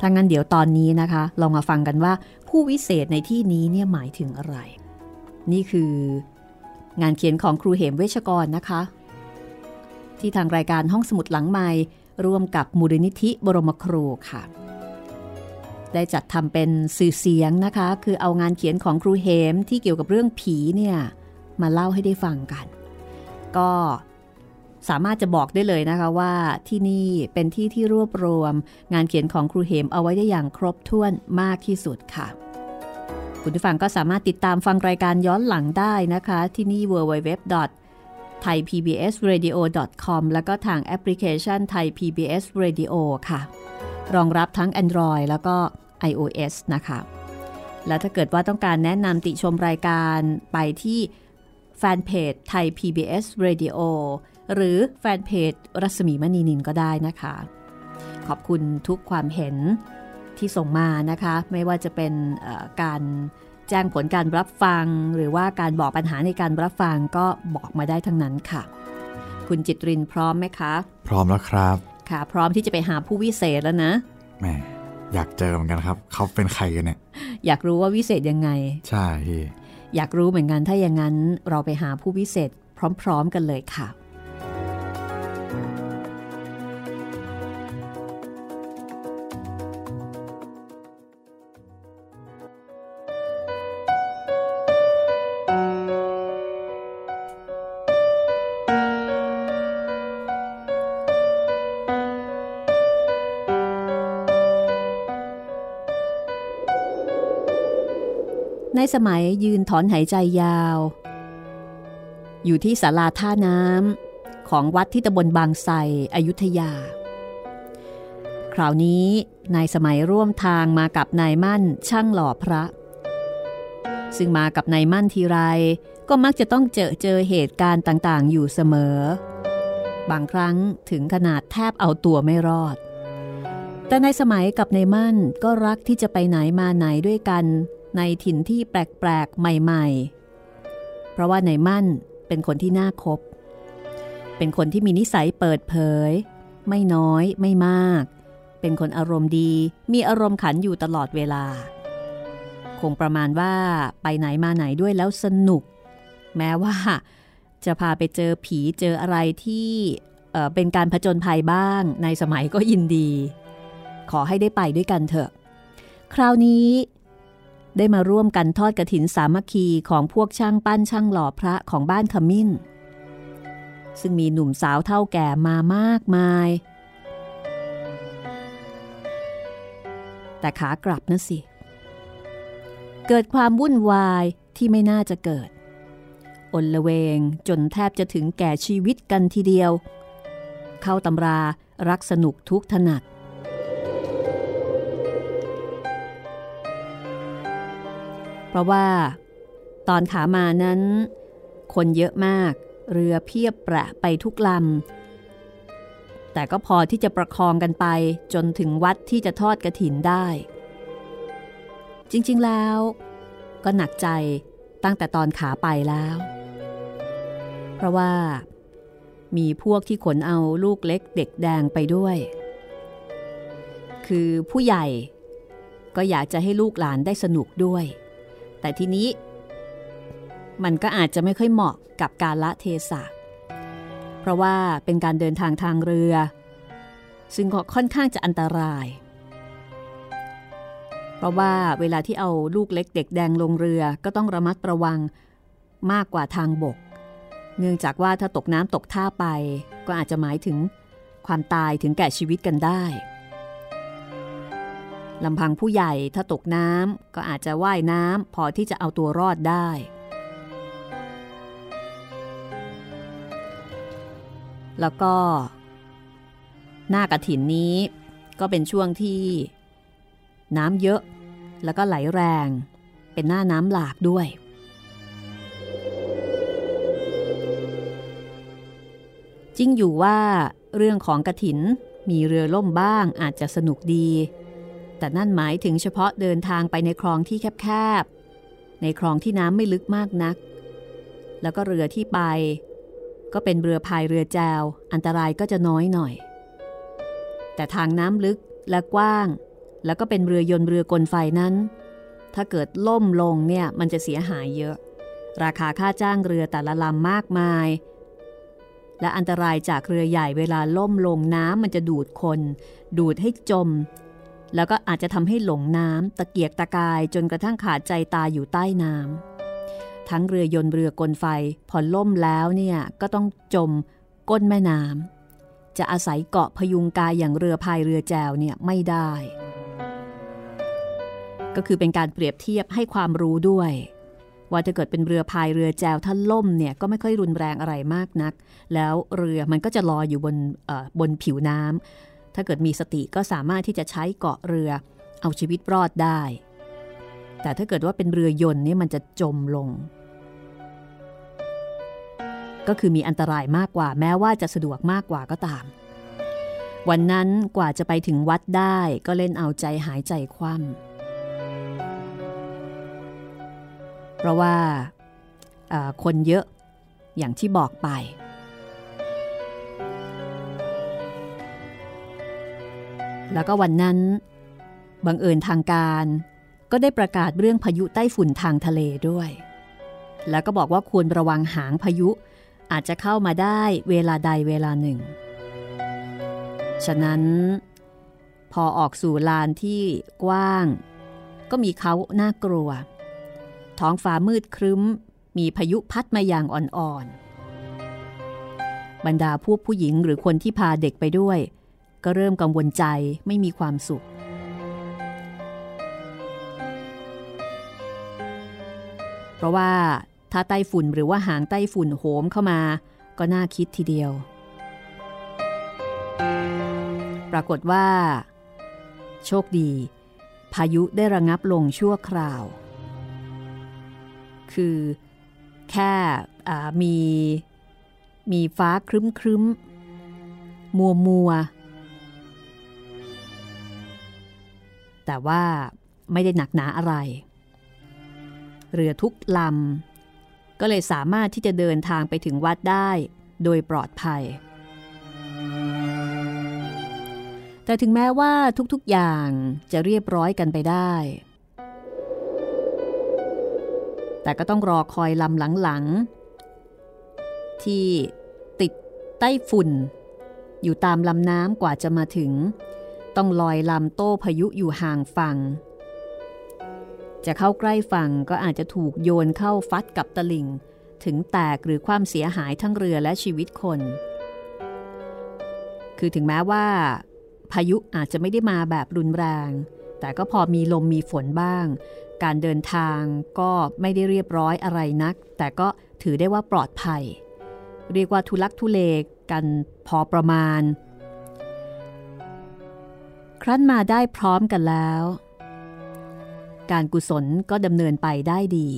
Speaker 2: ถ้างั้นเดี๋ยวตอนนี้นะคะ ลองมาฟังกันว่า ผู้วิเศษในที่นี้เนี่ยหมายถึงอะไร นี่คืองานเขียนของครูเหมเวชกรนะคะ ที่ทางรายการห้องสมุดหลังไม้ร่วมกับมูลนิธิบรมครูค่ะ ได้จัดทำเป็นสื่อเสียงนะคะ คือเอางานเขียนของครูเหมที่เกี่ยวกับเรื่องผีเนี่ยมาเล่าให้ได้ฟังกัน ก็ สามารถจะบอกได้เลยนะคะว่าที่นี่เป็นที่ที่รวบรวม งานเขียนของครูเหมเอาไว้ได้อย่างครบถ้วนมากที่สุดค่ะคุณผู้ฟังก็สามารถติดตามฟังรายการย้อนหลังได้นะคะ ที่นี่ www thaipbsradio.com แล้วก็ทางแอปพลิเคชัน Thai PBS Radio ค่ะ รองรับทั้ง Android แล้วก็ iOS นะคะ และถ้าเกิดว่าต้องการแนะนำติชมรายการไปที่แฟนเพจไทย PBS Radio หรือแฟนเพจรัศมีมณีนินก็ได้นะคะ ขอบคุณทุกความเห็นที่ส่งมานะคะ ไม่ว่าจะเป็นเอ่อการแจ้งผลการรับฟัง หรือว่าการบอกปัญหาในการรับฟังก็บอกมาได้ทั้งนั้นค่ะ คุณจิตรินพร้อมไหมคะ
Speaker 1: พร้อมแล้วครับ
Speaker 2: ค่ะ พร้อมที่จะไปหาผู้วิเศษแล้วนะ
Speaker 1: แหมอยากเจอเหมือนกันครับ เขาเป็นใครกันเนี่ย
Speaker 2: อยากรู้ว่าวิเศษยังไง
Speaker 1: ใช่พี่
Speaker 2: อยากรู้เหมือนกันถ้าอย่างนั้นเราไปหาผู้วิเศษพร้อม ๆ กันเลยค่ะ สมัยยืนถอนหายใจยาว อยู่ที่ศาลาท่าน้ำของวัดที่ตำบลบางไทรอยุธยา คราวนี้นายสมัยร่วมทางมากับนายมั่นช่างหล่อพระ ซึ่งมากับนายมั่นทีไรก็มักจะต้องเจอเจอเหตุการณ์ต่างๆ อยู่เสมอ บางครั้งถึงขนาดแทบเอาตัวไม่รอด แต่ในสมัยกับนายมั่นก็รักที่จะไปไหนมาไหนด้วยกัน ในถิ่นที่แปลกๆ ใหม่ๆ เพราะว่าในมั่นเป็นคนที่น่าคบ เป็นคนที่มีนิสัยเปิดเผย ไม่น้อยไม่มาก เป็นคนอารมณ์ดี มีอารมณ์ขันอยู่ตลอดเวลา คงประมาณว่าไปไหนมาไหนด้วยแล้วสนุก แม้ว่าจะพาไปเจอผีเจออะไรที่เเป็นการผจญภัยบ้างในสมัยก็ยินดี ขอให้ได้ไปด้วยกันเถอะ คราวนี้ ได้มาร่วมกันทอดกระถินสามัคคีของพวกช่างปั้นช่างหล่อพระของบ้านขมิ้น ซึ่งมีหนุ่มสาวเท่าแก่มามากมาย แต่ขากลับนะสิ เกิดความวุ่นวายที่ไม่น่าจะเกิดอนละเวงจนแทบจะถึงแก่ชีวิตกันทีเดียว เข้าตำรารักสนุกทุกถนัด ราะว่าตอนขามานั้น คนเยอะมาก เรือเพียบแปะไปทุกลำ แต่ก็พอที่จะประคองกันไปจนถึงวัดที่จะทอดกระถินได้ จริงๆแล้ว ก็หนักใจตั้งแต่ตอนขาไปแล้ว เพราะว่า มีพวกที่ขนเอาลูกเล็กเด็กแดงไปด้วย คือผู้ใหญ่ก็อยากจะให้ลูกหลานได้สนุกด้วย แต่ทีนี้ มันก็อาจจะไม่ค่อยเหมาะกับการละเทศะ เพราะว่าเป็นการเดินทางทางเรือ ซึ่งก็ค่อนข้างจะอันตราย เพราะว่าเวลาที่เอาลูกเล็กเด็กแดงลงเรือก็ต้องระมัดระวังมากกว่าทางบก เนื่องจากว่าถ้าตกน้ำตกท่าไป ก็อาจจะหมายถึงความตายถึงแก่ชีวิตกันได้ ลำพังผู้ใหญ่ถ้าตกน้ำก็อาจจะว่ายน้ำพอที่จะเอาตัวรอดได้ แล้วก็ หน้ากระถินนี้ ก็เป็นช่วงที่ น้ำเยอะ แล้วก็ไหลแรง เป็นหน้าน้ำหลากด้วย จริงอยู่ว่าเรื่องของกระถินมีเรือล่มบ้างอาจจะสนุกดี แต่นั่นหมายถึงเฉพาะเดินทางไปในคลองที่แคบๆ ในคลองที่น้ำไม่ลึกมากนัก แล้วก็เรือที่ไป ก็เป็นเรือพายเรือแจว อันตรายก็จะน้อยหน่อย แต่ทางน้ำลึกและกว้าง แล้วก็เป็นเรือยนต์เรือกลไฟนั้น ถ้าเกิดล่มลงเนี่ยมันจะเสียหายเยอะ ราคาค่าจ้างเรือแต่ละลำมากมายและอันตรายจากเรือใหญ่เวลาล่มลงน้ำมันจะดูดคน ดูดให้จม แล้วก็อาจจะทำให้หลงน้ำตะเกียกตะกายจนกระทั่งขาดใจตายอยู่ใต้น้ำทั้งเรือยนต์เรือกลไฟพอล่มแล้วเนี่ยก็ต้องจมก้นแม่น้ำจะอาศัยเกาะพยุงกายอย่างเรือพายเรือแจวเนี่ยไม่ได้ ก็คือเป็นการเปรียบเทียบให้ความรู้ด้วยว่าถ้าเกิดเป็นเรือพายเรือแจวถ้าล่มเนี่ยก็ไม่ค่อยรุนแรงอะไรมากนัก แล้วเรือมันก็จะลอยอยู่บนบนผิวน้ำ ถ้าเกิดมีสติก็สามารถที่จะใช้เกาะเรือ เอาชีวิตรอดได้ แต่ถ้าเกิดว่าเป็นเรือยนต์นี่มันจะจมลง ก็คือมีอันตรายมากกว่าแม้ว่าจะสะดวกมากกว่าก็ตาม วันนั้นกว่าจะไปถึงวัดได้ก็เล่นเอาใจหายใจคว่ำเพราะว่าคนเยอะอย่างที่บอกไป แล้วก็วันนั้นบังเอิญทางการก็ได้ประกาศเรื่องพายุใต้ฝุ่นทางทะเลด้วย แล้วก็บอกว่าควรระวังหางพายุอาจจะเข้ามาได้เวลาใดเวลาหนึ่ง ฉะนั้น พอออกสู่ลานที่กว้าง ก็มีเขาน่ากลัว ท้องฟ้ามืดครึ้ม มีพายุพัดมาอย่างอ่อนๆ บรรดาพวกผู้หญิงหรือคนที่พาเด็กไปด้วย ก็เริ่มกังวลใจไม่มีความสุข เพราะว่าถ้าไต้ฝุ่นหรือว่าหางไต้ฝุ่นโหมเข้ามาก็น่าคิดทีเดียว ปรากฏว่า โชคดี พายุได้ระงับลงชั่วคราว คือแค่มีมีฟ้าครึ้มครึ้มมัวมัว แต่ว่าไม่ได้หนักหนาอะไร เรือทุกลำก็เลยสามารถที่จะเดินทางไปถึงวัดได้โดยปลอดภัย แต่ถึงแม้ว่าทุกๆอย่างจะเรียบร้อยกันไปได้ แต่ก็ต้องรอคอยลำหลังๆ ที่ติดใต้ฝุ่น อยู่ตามลำน้ำกว่าจะมาถึง ต้องลอยลำโต้พายุอยู่ห่างฝั่ง จะเข้าใกล้ฝั่งก็อาจจะถูกโยนเข้าฟัดกับตะลิ่ง ถึงแตกหรือความเสียหายทั้งเรือและชีวิตคน คือถึงแม้ว่า พายุอาจจะไม่ได้มาแบบรุนแรง แต่ก็พอมีลมมีฝนบ้าง การเดินทางก็ไม่ได้เรียบร้อยอะไรนัก แต่ก็ถือได้ว่าปลอดภัย เรียกว่าทุลักทุเลกันพอประมาณ ครั้นมาได้พร้อมกันแล้ว การกุศลก็ดำเนินไปได้ดี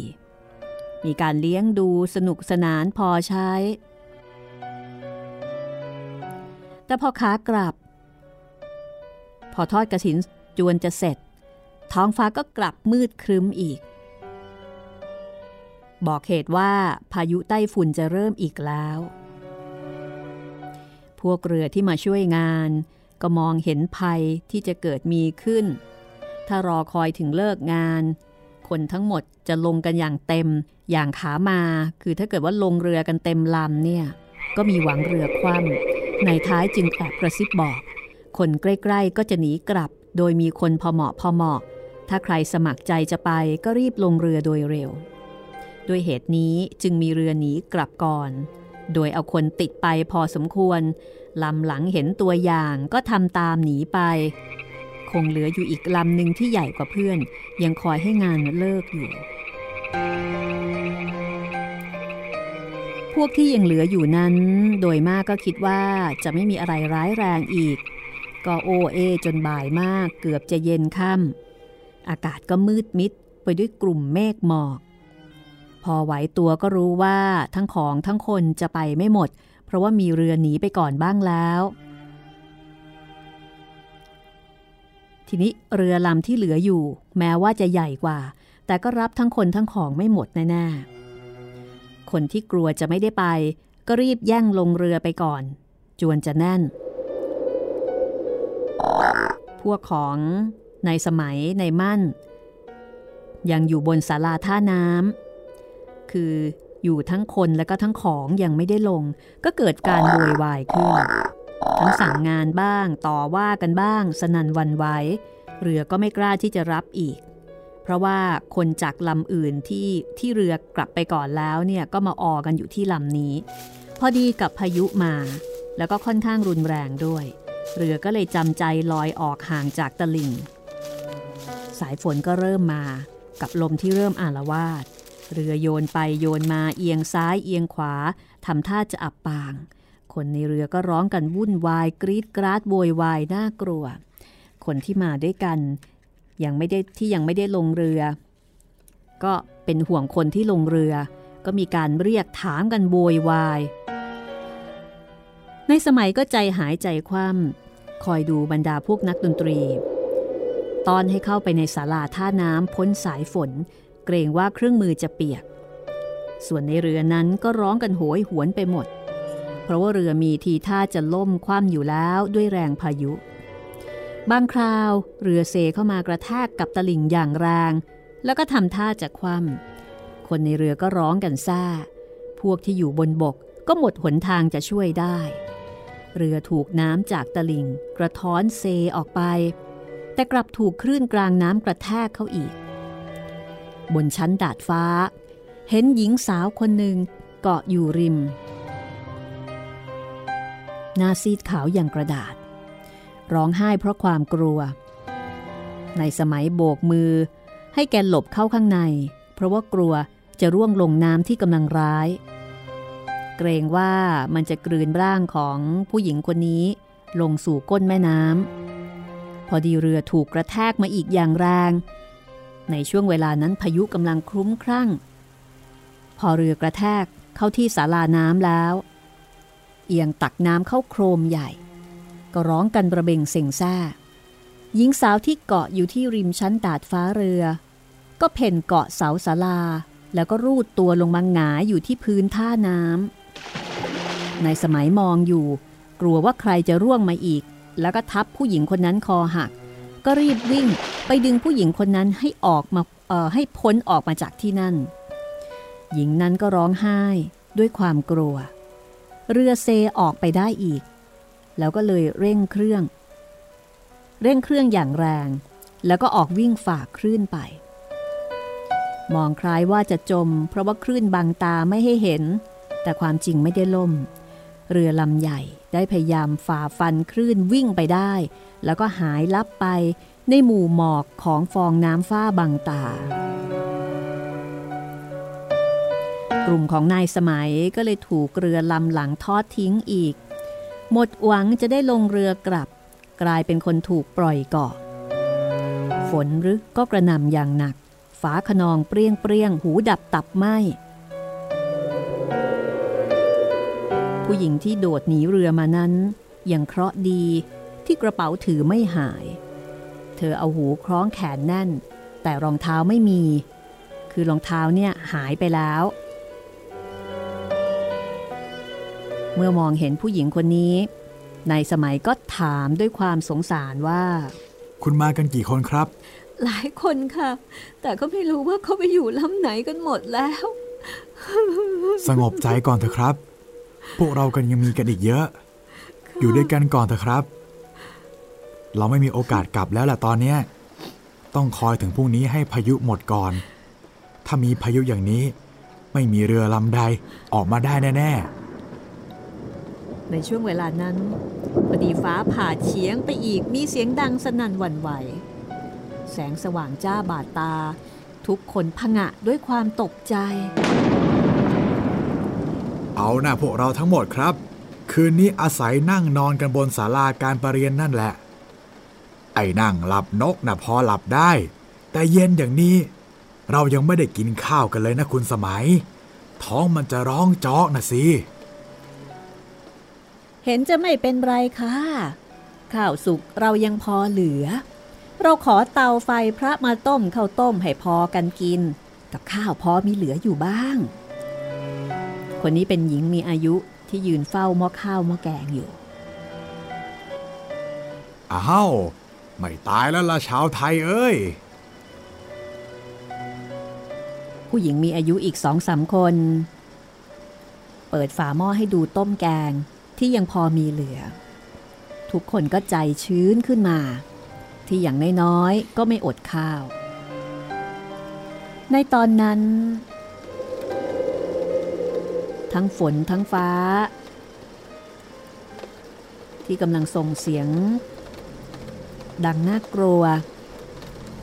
Speaker 2: มีการเลี้ยงดูสนุกสนานพอใช้ แต่พอขากลับ พอทอดกระถินจวนจะเสร็จ ท้องฟ้าก็กลับมืดครึ้มอีก บอกเหตุว่าพายุใต้ฝุ่นจะเริ่มอีกแล้ว พวกเรือที่มาช่วยงาน ก็มองเห็นภัยที่จะเกิดมีขึ้น ถ้ารอคอยถึงเลิกงาน คนทั้งหมดจะลงกันอย่างเต็ม อย่างขามา คือถ้าเกิดว่าลงเรือกันเต็มลำเนี่ย ก็มีหวังเรือคว่ำในท้ายจึงแอบกระซิบบอก คนใกล้ๆก็จะหนีกลับ โดยมีคนพอเหมาะพอเหมาะ ถ้าใครสมัครใจจะไปก็รีบลงเรือโดยเร็ว ด้วยเหตุนี้จึงมีเรือหนีกลับก่อน โดยเอาคนติดไปพอสมควร ลำหลังเห็นตัวอย่างก็ทำตามหนีไป คงเหลืออยู่อีกลำหนึ่งที่ใหญ่กว่าเพื่อน ยังคอยให้งานเลิกอยู่ พวกที่ยังเหลืออยู่นั้น โดยมากก็คิดว่าจะไม่มีอะไรร้ายแรงอีก ก็โอเอจนบ่ายมากเกือบจะเย็นค่ำอากาศก็มืดมิดไปด้วยกลุ่มเมฆหมอก อไหวตัวก็รู้ว่าทั้งของทั้งคนจะไปไม่หมด เพราะว่ามีเรือหนีไปก่อนบ้างแล้ว ทีนี้เรือลำที่เหลืออยู่ แม้ว่าจะใหญ่กว่า แต่ก็รับทั้งคนทั้งของไม่หมดแน่ๆ คนที่กลัวจะไม่ได้ไป ก็รีบแย่งลงเรือไปก่อน จวนจะแน่น พวกของในสมัยในมั่น ยังอยู่บนศาลาท่าน้ำ คืออยู่ทั้งคนและก็ทั้งของยังไม่ได้ลง ก็เกิดการโวยวายขึ้น ทั้งสั่งงานบ้างต่อว่ากันบ้าง สนันวันไหวเรือก็ไม่กล้าที่จะรับอีก เพราะว่าคนจากลำอื่นที่ที่เรือกลับไปก่อนแล้วเนี่ยก็มาออกันอยู่ที่ลำนี้ พอดีกับพายุมา แล้วก็ค่อนข้างรุนแรงด้วย เรือก็เลยจำใจลอยออกห่างจากตลิ่ง สายฝนก็เริ่มมากับลมที่เริ่มอาละวาด เรือโยนไปโยนมาเอียงซ้ายเอียงขวาทำท่าจะอับปาง คนในเรือก็ร้องกันวุ่นวายกรีดกราดโวยวายน่ากลัว คนที่มาด้วยกันยังไม่ได้ที่ยังไม่ได้ลงเรือ ก็เป็นห่วงคนที่ลงเรือ ก็มีการเรียกถามกันโวยวาย ในสมัยก็ใจหายใจคว่ำคอยดูบรรดาพวกนักดนตรี ตอนให้เข้าไปในศาลาท่าน้ำพ้นสายฝน เกรงว่าเครื่องมือจะเปียก ส่วนในเรือนั้นก็ร้องกันโหยหวนไปหมด เพราะว่าเรือมีทีท่าจะล่มคว่ำอยู่แล้วด้วยแรงพายุ บางคราวเรือเซเข้ามากระแทกกับตลิ่งอย่างแรง แล้วก็ทำท่าจะคว่ำคนในเรือก็ร้องกันซ่า พวกที่อยู่บนบกก็หมดหนทางจะช่วยได้ เรือถูกน้ำจากตลิ่ง กระท้อนเซออกไป แต่กลับถูกคลื่นกลางน้ำกระแทกเข้าอีก บนชั้นดาดฟ้า เห็นหญิงสาวคนหนึ่งเกาะอยู่ริม หน้าซีดขาวอย่างกระดาษ ร้องไห้เพราะความกลัว ในสมัยโบกมือ ให้แกหลบเข้าข้างใน เพราะว่ากลัวจะร่วงลงน้ำที่กำลังร้าย เกรงว่ามันจะกลืนร่างของผู้หญิงคนนี้ลงสู่ก้นแม่น้ำพอดีเรือถูกกระแทกมาอีกอย่างแรง ในช่วงเวลานั้นพายุกำลังคลุ้มคลั่ง พอเรือกระแทกเข้าที่ศาลาน้ำแล้ว เอียงตักน้ำเข้าโครมใหญ่ ก็ร้องกันระเบงเซ็งซ่าหญิงสาวที่เกาะอยู่ที่ริมชั้นดาดฟ้าเรือ ก็เพ่นเกาะเสาศาลา แล้วก็รูดตัวลงมาหงายอยู่ที่พื้นท่าน้ำในสมัยมองอยู่ กลัวว่าใครจะร่วงมาอีก แล้วก็ทับผู้หญิงคนนั้นคอหัก ก็รีบวิ่งไปดึงผู้หญิงคนนั้นให้ออกมาให้พ้นออกมาจากที่นั่น หญิงนั้นก็ร้องไห้ด้วยความกลัว เรือเซออกไปได้อีก แล้วก็เลยเร่งเครื่อง เร่งเครื่องอย่างแรง แล้วก็ออกวิ่งฝ่าคลื่นไป มองคล้ายว่าจะจม เพราะว่าคลื่นบังตาไม่ให้เห็น แต่ความจริงไม่ได้ล่ม เรือลำใหญ่ได้พยายามฝ่าฟันคลื่นวิ่งไปได้ แล้วก็หายลับไปในหมู่หมอกของฟองน้ำฟ้าบังตา กลุ่มของนายสมัยก็เลยถูกเรือลำหลังทอดทิ้งอีก หมดหวังจะได้ลงเรือกลับ กลายเป็นคนถูกปล่อยเกาะ ฝนหรือก็กระหน่ำอย่างหนักฟ้าขนองเปรี้ยงเปรี้ยงหูดับตับไหมผู้หญิงที่โดดหนีเรือมานั้นยังเคราะห์ดี ที่กระเป๋าถือไม่หาย เธอเอาหูคล้องแขนแน่น แต่รองเท้าไม่มี คือรองเท้าเนี่ยหายไปแล้ว เมื่อมองเห็นผู้หญิงคนนี้ ในสมัยก็ถามด้วยความสงสารว่า
Speaker 1: คุณมากันกี่คนครับ
Speaker 3: หลายคนค่ะ แต่ก็ไม่รู้ว่าเขาไปอยู่ลำไหนกันหมดแล้ว
Speaker 1: สงบใจก่อนเถอะครับ พวกเรากันยังมีกันอีกเยอะ อยู่ด้วยกันก่อนเถอะครับ เราไม่มีโอกาสกลับแล้วแหละตอนเนี้ยต้องคอยถึงพรุ่งนี้ให้พายุหมดก่อน ถ้ามีพายุอย่างนี้ ไม่มีเรือลำใดออกมาได้แน่
Speaker 3: ในช่วงเวลานั้นพอดีฟ้าผ่าเฉียงไปอีกมีเสียงดังสนั่นหวั่นไหว แสงสว่างจ้าบาดตา ทุกคนผงะด้วยความตกใจ
Speaker 1: เอาหน้าพวกเราทั้งหมดครับ คืนนี้อาศัยนั่งนอนกันบนศาลาการประเรียนนั่นแหละ ไอ้นั่งหลับนกนะพอหลับได้ แต่เย็นอย่างนี้ เรายังไม่ได้กินข้าวกันเลยนะคุณสมัย ท้องมันจะร้องจอกนะสิ
Speaker 2: เห็นจะไม่เป็นไรค่ะ ข้าวสุกเรายังพอเหลือ เราขอเตาไฟพระมาต้มข้าวต้มให้พอกันกิน กับข้าวพอมีเหลืออยู่บ้าง คนนี้เป็นหญิงมีอายุที่ยืนเฝ้าหม้อข้าวหม้อแกงอยู่
Speaker 1: อ้าว ไม่ตายแล้วล่ะชาวไทยเอ้ย
Speaker 2: ผู้หญิงมีอายุอีกสองสามคน เปิดฝาหม้อให้ดูต้มแกงที่ยังพอมีเหลือ ทุกคนก็ใจชื้นขึ้นมา ที่อย่างน้อยๆก็ไม่อดข้าว ในตอนนั้น ทั้งฝนทั้งฟ้า ที่กำลังส่งเสียง ดังน่ากลัว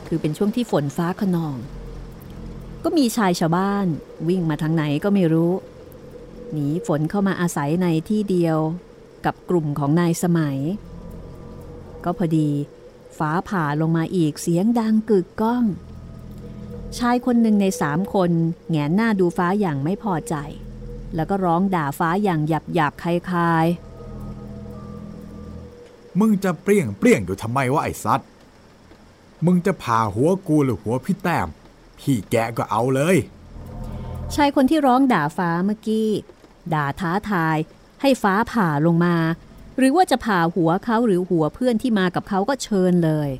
Speaker 2: คือเป็นช่วงที่ฝนฟ้าขนอง ก็มีชายชาวบ้านวิ่งมาทางไหนก็ไม่รู้ หนีฝนเข้ามาอาศัยในที่เดียวกับกลุ่มของนายสมัย ก็พอดีฟ้าผ่าลงมาอีกเสียงดังกึกก้อง ชายคนหนึ่งในสามคนแงนหน้าดูฟ้าอย่างไม่พอใจ แล้วก็ร้องด่าฟ้าอย่างหยาบหยาบคายคาย
Speaker 1: มึงจะเปรี้ยงเปรี้ยงอยู่ทำไมวะไอ้ซัดมึงจะผ่าหัวกูหรือหัวพี่แต้ม พี่แกะก็เอาเลย
Speaker 2: ชายคนที่ร้องด่าฟ้าเมื่อกี้ ด่าท้าทาย ให้ฟ้าผ่าลงมา หรือว่าจะผ่าหัวเขาหรือหัวเพื่อนที่มากับเขาก็เชิญเลย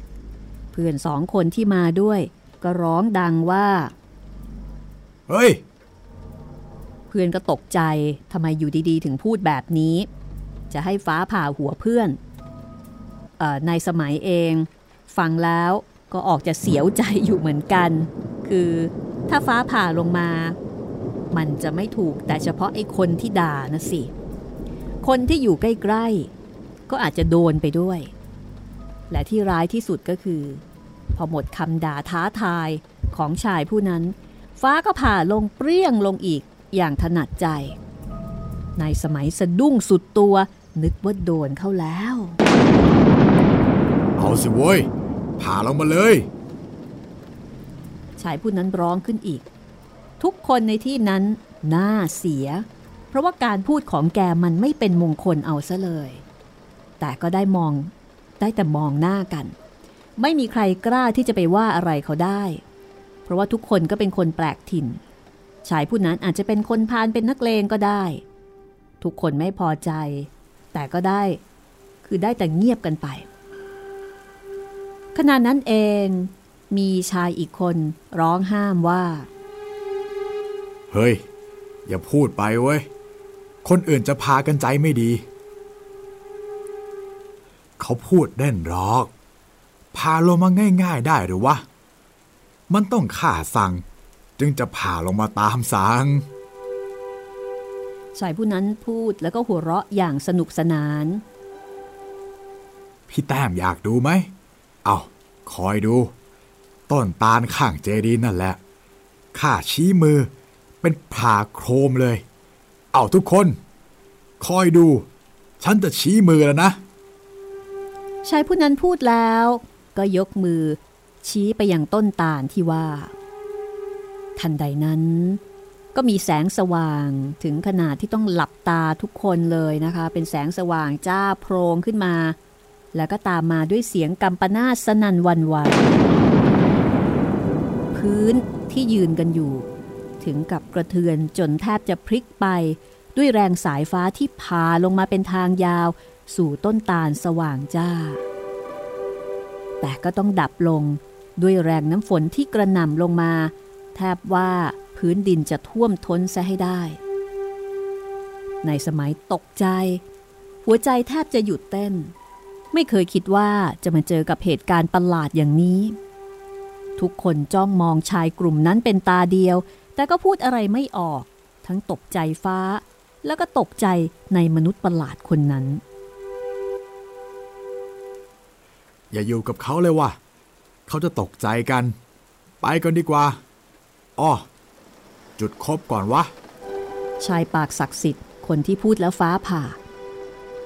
Speaker 2: เพื่อนสองคนที่มาด้วย ก็ร้องดังว่า
Speaker 1: เฮ้ย
Speaker 2: เพื่อนก็ตกใจทำไมอยู่ดีๆ ถึงพูดแบบนี้ จะให้ฟ้าผ่าหัวเพื่อนเออ ในสมัยเอง ฟังแล้วก็ออกจะเสียวใจอยู่เหมือนกัน คือถ้าฟ้าผ่าลงมา มันจะไม่ถูกแต่เฉพาะไอ้คนที่ด่านะสิ คนที่อยู่ใกล้ๆ ก็อาจจะโดนไปด้วย และที่ร้ายที่สุดก็คือ พอหมดคำด่าท้าทายของชายผู้นั้น ฟ้าก็ผ่าลงเปรี้ยงลงอีกอย่างถนัดใจ ในสมัยสะดุ้งสุดตัวนึกว่าโดนเข้าแล้ว
Speaker 1: เอาสิโว้ยผ่าลงมาเลย
Speaker 2: ชายผู้นั้นร้องขึ้นอีก ทุกคนในที่นั้นน่าเสีย เพราะว่าการพูดของแกมันไม่เป็นมงคลเอาซะเลย แต่ก็ได้มองได้แต่มองหน้ากัน ไม่มีใครกล้าที่จะไปว่าอะไรเขาได้ เพราะว่าทุกคนก็เป็นคนแปลกถิ่น ชายผู้นั้นอาจจะเป็นคนพาลเป็นนักเลงก็ได้ ทุกคนไม่พอใจ แต่ก็ได้คือได้แต่เงียบกันไป ขณะนั้นเองมีชายอีกคนร้องห้ามว่า
Speaker 1: เฮ้ย อย่าพูดไปเว้ย คนอื่นจะพากันใจไม่ดี เขาพูดเด่นหรอก พาลงมาง่ายๆได้หรือวะ มันต้องข่าสั่ง จึงจะผ่าลงมาตามสั่ง
Speaker 2: ชายผู้นั้นพูดแล้วก็หัวเราะอย่างสนุกสนาน
Speaker 1: พี่แต้มอยากดูไหม เอาคอยดู ต้นตาลข้างเจดีนั่นแหละ ข้าชี้มือเป็นผ่าโครมเลย เอาทุกคน คอยดู ฉันจะชี้มือแล้วนะ
Speaker 2: ชายผู้นั้นพูดแล้ว ก็ยกมือ ชี้ไปยังต้นตาลที่ว่า ทันใดนั้น ก็มีแสงสว่างถึงขนาดที่ต้องหลับตาทุกคนเลยนะคะ เป็นแสงสว่างจ้าโพรงขึ้นมา แล้วก็ตามมาด้วยเสียงกำปนาสนันวันไหวพื้นที่ยืนกันอยู่ ถึงกับกระเทือนจนแทบจะพลิกไป ด้วยแรงสายฟ้าที่พาลงมาเป็นทางยาว สู่ต้นตาลสว่างจ้า แต่ก็ต้องดับลงด้วยแรงน้ำฝนที่กระหน่ำลงมา แทบว่าพื้นดินจะท่วมท้นซะให้ได้ ในสมัยตกใจ หัวใจแทบจะหยุดเต้น ไม่เคยคิดว่าจะมาเจอกับเหตุการณ์ประหลาดอย่างนี้ ทุกคนจ้องมองชายกลุ่มนั้นเป็นตาเดียว แต่ก็พูดอะไรไม่ออก ทั้งตกใจฟ้า
Speaker 3: แล้วก็ตกใจในมนุษย์ประหลาดคนนั้น
Speaker 1: อย่าอยู่กับเขาเลยว่ะเขาจะตกใจกัน ไปกันดีกว่าอ้อจุดคบก่อนวะ
Speaker 2: ชายปากศักดิ์สิทธิ์คนที่พูดแล้วฟ้าผ่า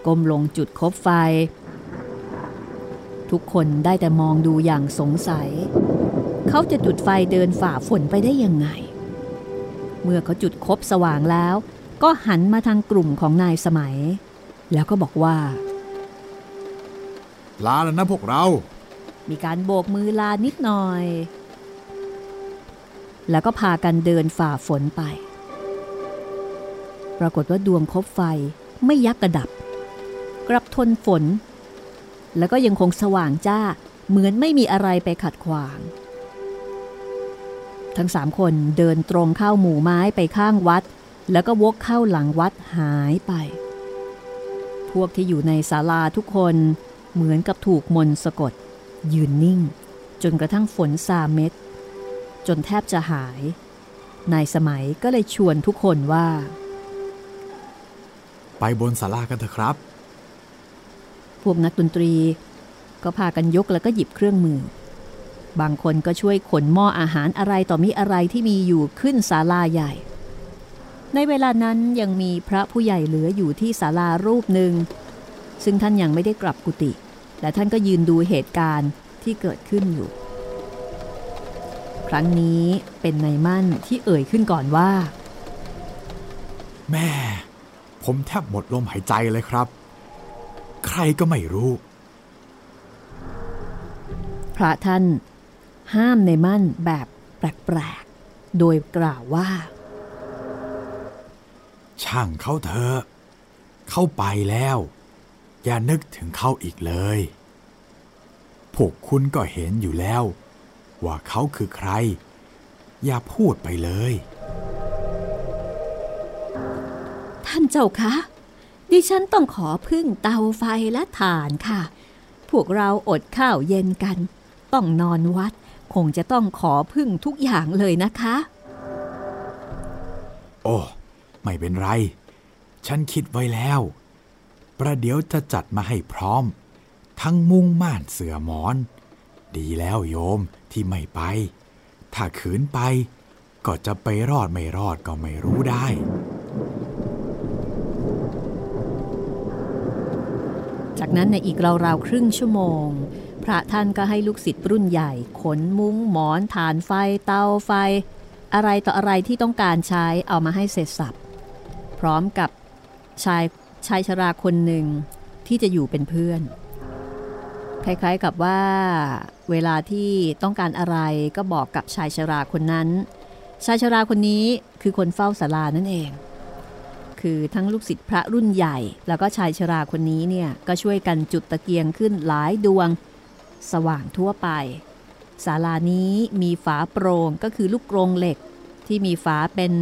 Speaker 2: ก้มลงจุดคบไฟ ทุกคนได้แต่มองดูอย่างสงสัย เขาจะจุดไฟเดินฝ่าฝนไปได้ยังไง เมื่อเขาจุดคบสว่างแล้ว ก็หันมาทางกลุ่มของนายสมัย แล้วก็บอกว่า
Speaker 1: ลาแล้วนะพวกเรา
Speaker 2: มีการโบกมือลานิดหน่อย แล้วก็พากันเดินฝ่าฝนไป ปรากฏว่าดวงคบไฟไม่ยักกระดับ กลับทนฝน แล้วก็ยังคงสว่างจ้าเหมือนไม่มีอะไรไปขัดขวาง ทั้งสามคนเดินตรงเข้าหมู่ไม้ไปข้างวัด แล้วก็วกเข้าหลังวัดหายไป พวกที่อยู่ในศาลาทุกคนเหมือนกับถูกมนต์สะกด ยืนนิ่ง จนกระทั่งฝนซาเม็ด จนแทบจะหาย นายสมัยก็เลยชวนทุกคนว่า
Speaker 1: ไปบนศาลากันเถอะครับ
Speaker 2: พวกนักดนตรี ก็พากันยกแล้วก็หยิบเครื่องมือ บางคนก็ช่วยขนหม้ออาหารอะไรต่อมีอะไรที่มีอยู่ขึ้นศาลาใหญ่ ในเวลานั้นยังมีพระผู้ใหญ่เหลืออยู่ที่ศาลารูปหนึ่ง ซึ่งท่านยังไม่ได้กลับกุฏิและท่านก็ยืนดูเหตุการณ์ที่เกิดขึ้นอยู่ ครั้งนี้เป็นในมั่นที่เอ่ยขึ้นก่อนว่า
Speaker 1: แม่ ผมแทบหมดลมหายใจเลยครับ ใครก็ไม่รู้
Speaker 2: พระท่านห้ามในมั่นแบบแปลกๆ โดยกล่าวว่า
Speaker 1: ช่างเขาเถอะ เข้าไปแล้ว อย่านึกถึงเขาอีกเลย พวกคุณก็เห็นอยู่แล้ว ว่าเขาคือใคร อย่าพูดไปเลย
Speaker 3: ท่านเจ้าคะ ดิฉันต้องขอพึ่งเตาไฟและถ่านค่ะ พวกเราอดข้าวเย็นกัน ต้องนอนวัด คงจะต้องขอพึ่งทุกอย่างเลยนะคะ
Speaker 1: โอ้ ไม่เป็นไร ฉันคิดไว้แล้ว ประเดี๋ยวจะจัดมาให้พร้อม ทั้งมุ้งม่านเสือหมอน ดีแล้วโยมที่ไม่ไป ถ้าขืนไป ก็จะไปรอดไม่รอดก็ไม่รู้ได้
Speaker 2: จากนั้นในอีกราวๆครึ่งชั่วโมง พระท่านก็ให้ลูกศิษย์รุ่นใหญ่ ขนมุ้งหมอนฐานไฟ เตาไฟ อะไรต่ออะไรที่ต้องการใช้เอามาให้เสร็จสับพร้อมกับชายชายชราคนหนึ่งที่จะอยู่เป็นเพื่อน คล้ายๆกับว่า เวลาที่ต้องการอะไรก็บอกกับชายชราคนนั้น ชายชราคนนี้คือคนเฝ้าศาลานั่นเอง คือทั้งลูกศิษย์พระรุ่นใหญ่ แล้วก็ชายชราคนนี้เนี่ยก็ช่วยกันจุดตะเกียงขึ้นหลายดวง สว่างทั่วไปศาลานี้มีฝาโปร่งก็คือลูกกรงเหล็ก ที่มีฝาเป็น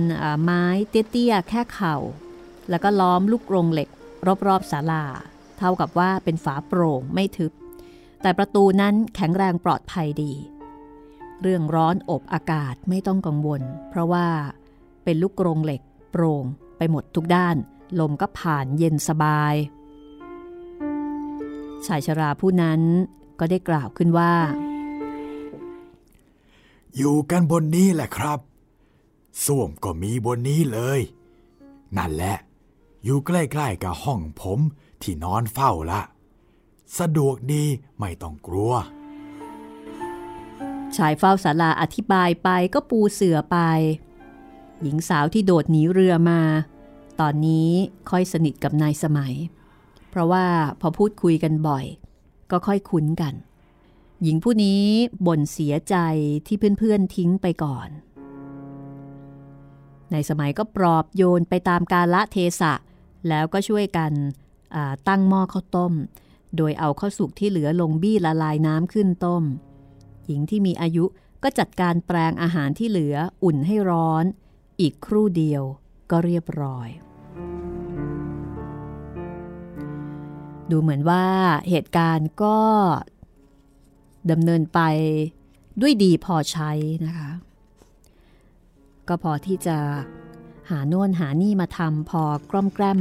Speaker 2: ไม้เตี้ยๆแค่เข่า แล้วก็ล้อมลูกกรงเหล็ก รอบๆศาลา เท่ากับว่าเป็นฝาโปร่งไม่ทึบ แต่ประตูนั้นแข็งแรงปลอดภัยดี เรื่องร้อนอบอากาศไม่ต้องกังวล เพราะว่าเป็นลูกกรงเหล็กโปร่ง ไปหมดทุกด้าน ลมก็ผ่านเย็นสบาย ชายชราผู้นั้นก็ได้กล่าวขึ้นว่า
Speaker 1: อยู่กันบนนี้แหละครับส้วมก็มีบนนี้เลย นั่นแหละ อยู่ใกล้ๆกับห้องผมที่นอนเฝ้าละสะดวกดีไม่ต้องกลัว
Speaker 2: ชายเฝ้าศาลาอธิบายไปก็ปูเสือไป หญิงสาวที่โดดหนีเรือมา ตอนนี้ค่อยสนิทกับนายสมัย เพราะว่าพอพูดคุยกันบ่อย ก็ค่อยคุ้นกัน หญิงผู้นี้บ่นเสียใจที่เพื่อนๆทิ้งไปก่อนนายสมัยก็ปลอบโยนไปตามกาละเทศะ แล้วก็ช่วยกันตั้งหม้อข้าวต้ม โดยเอาข้าวสุกที่เหลือลงบี้ละลายน้ำขึ้นต้ม หญิงที่มีอายุก็จัดการแปลงอาหารที่เหลืออุ่นให้ร้อน อีกครู่เดียวก็เรียบร้อย ดูเหมือนว่าเหตุการณ์ก็ดำเนินไปด้วยดีพอใช้นะคะ ก็พอที่จะหาโน่นหานี่มาทำพอกล้อมแกล้ม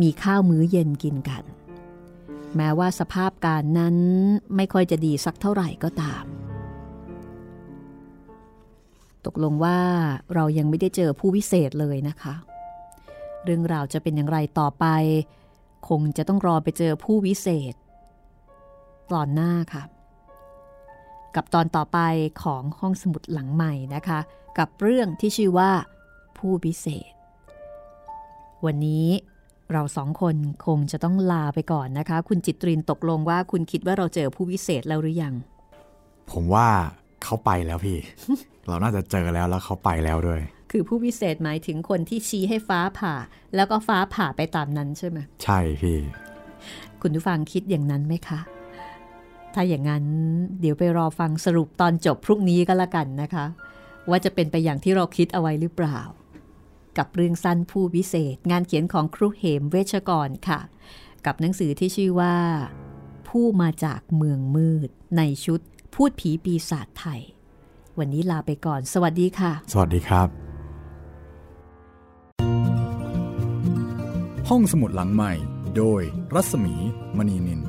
Speaker 2: มีข้าวมื้อเย็นกินกัน แม้ว่าสภาพการนั้นไม่ค่อยจะดีสักเท่าไหร่ก็ตาม ตกลงว่าเรายังไม่ได้เจอผู้วิเศษเลยนะคะ เรื่องราวจะเป็นอย่างไรต่อไป คงจะต้องรอไปเจอผู้วิเศษ ตอนหน้าค่ะ กับตอนต่อไปของห้องสมุดหลังใหม่นะคะ กับเรื่องที่ชื่อว่า ผู้วิเศษ วันนี้เราสองคนคงจะต้องลาไปก่อนนะคะ คุณจิตรินตกลงว่าคุณคิดว่าเราเจอผู้วิเศษแล้วหรือยัง
Speaker 1: ผมว่าเขาไปแล้วพี่ เราน่าจะเจอแล้วแล้วเขาไปแล้วด้วย
Speaker 2: คือผู้วิเศษหมายถึงคนที่ชี้ให้ฟ้าผ่า แล้วก็ฟ้าผ่าไปตามนั้นใช่ไหม
Speaker 1: ใช่พี่
Speaker 2: คุณผู้ฟังคิดอย่างนั้นไหมคะ ถ้าอย่างนั้นเดี๋ยวไปรอฟังสรุปตอนจบพรุ่งนี้ก็แล้วกันนะคะ ว่าจะเป็นไปอย่างที่เราคิดเอาไว้หรือเปล่า กับเรื่องสั้นผู้วิเศษ งานเขียนของครูเหมเวชกรค่ะ กับหนังสือที่ชื่อว่า ผู้มาจากเมืองมืด ในชุดพูดผีปีศาจไทย วันนี้ลาไปก่อน สวัสดีค่ะ
Speaker 1: สวัสดีครับ ห้องสมุดหลังใหม่ โดยรัศมีมณีนิน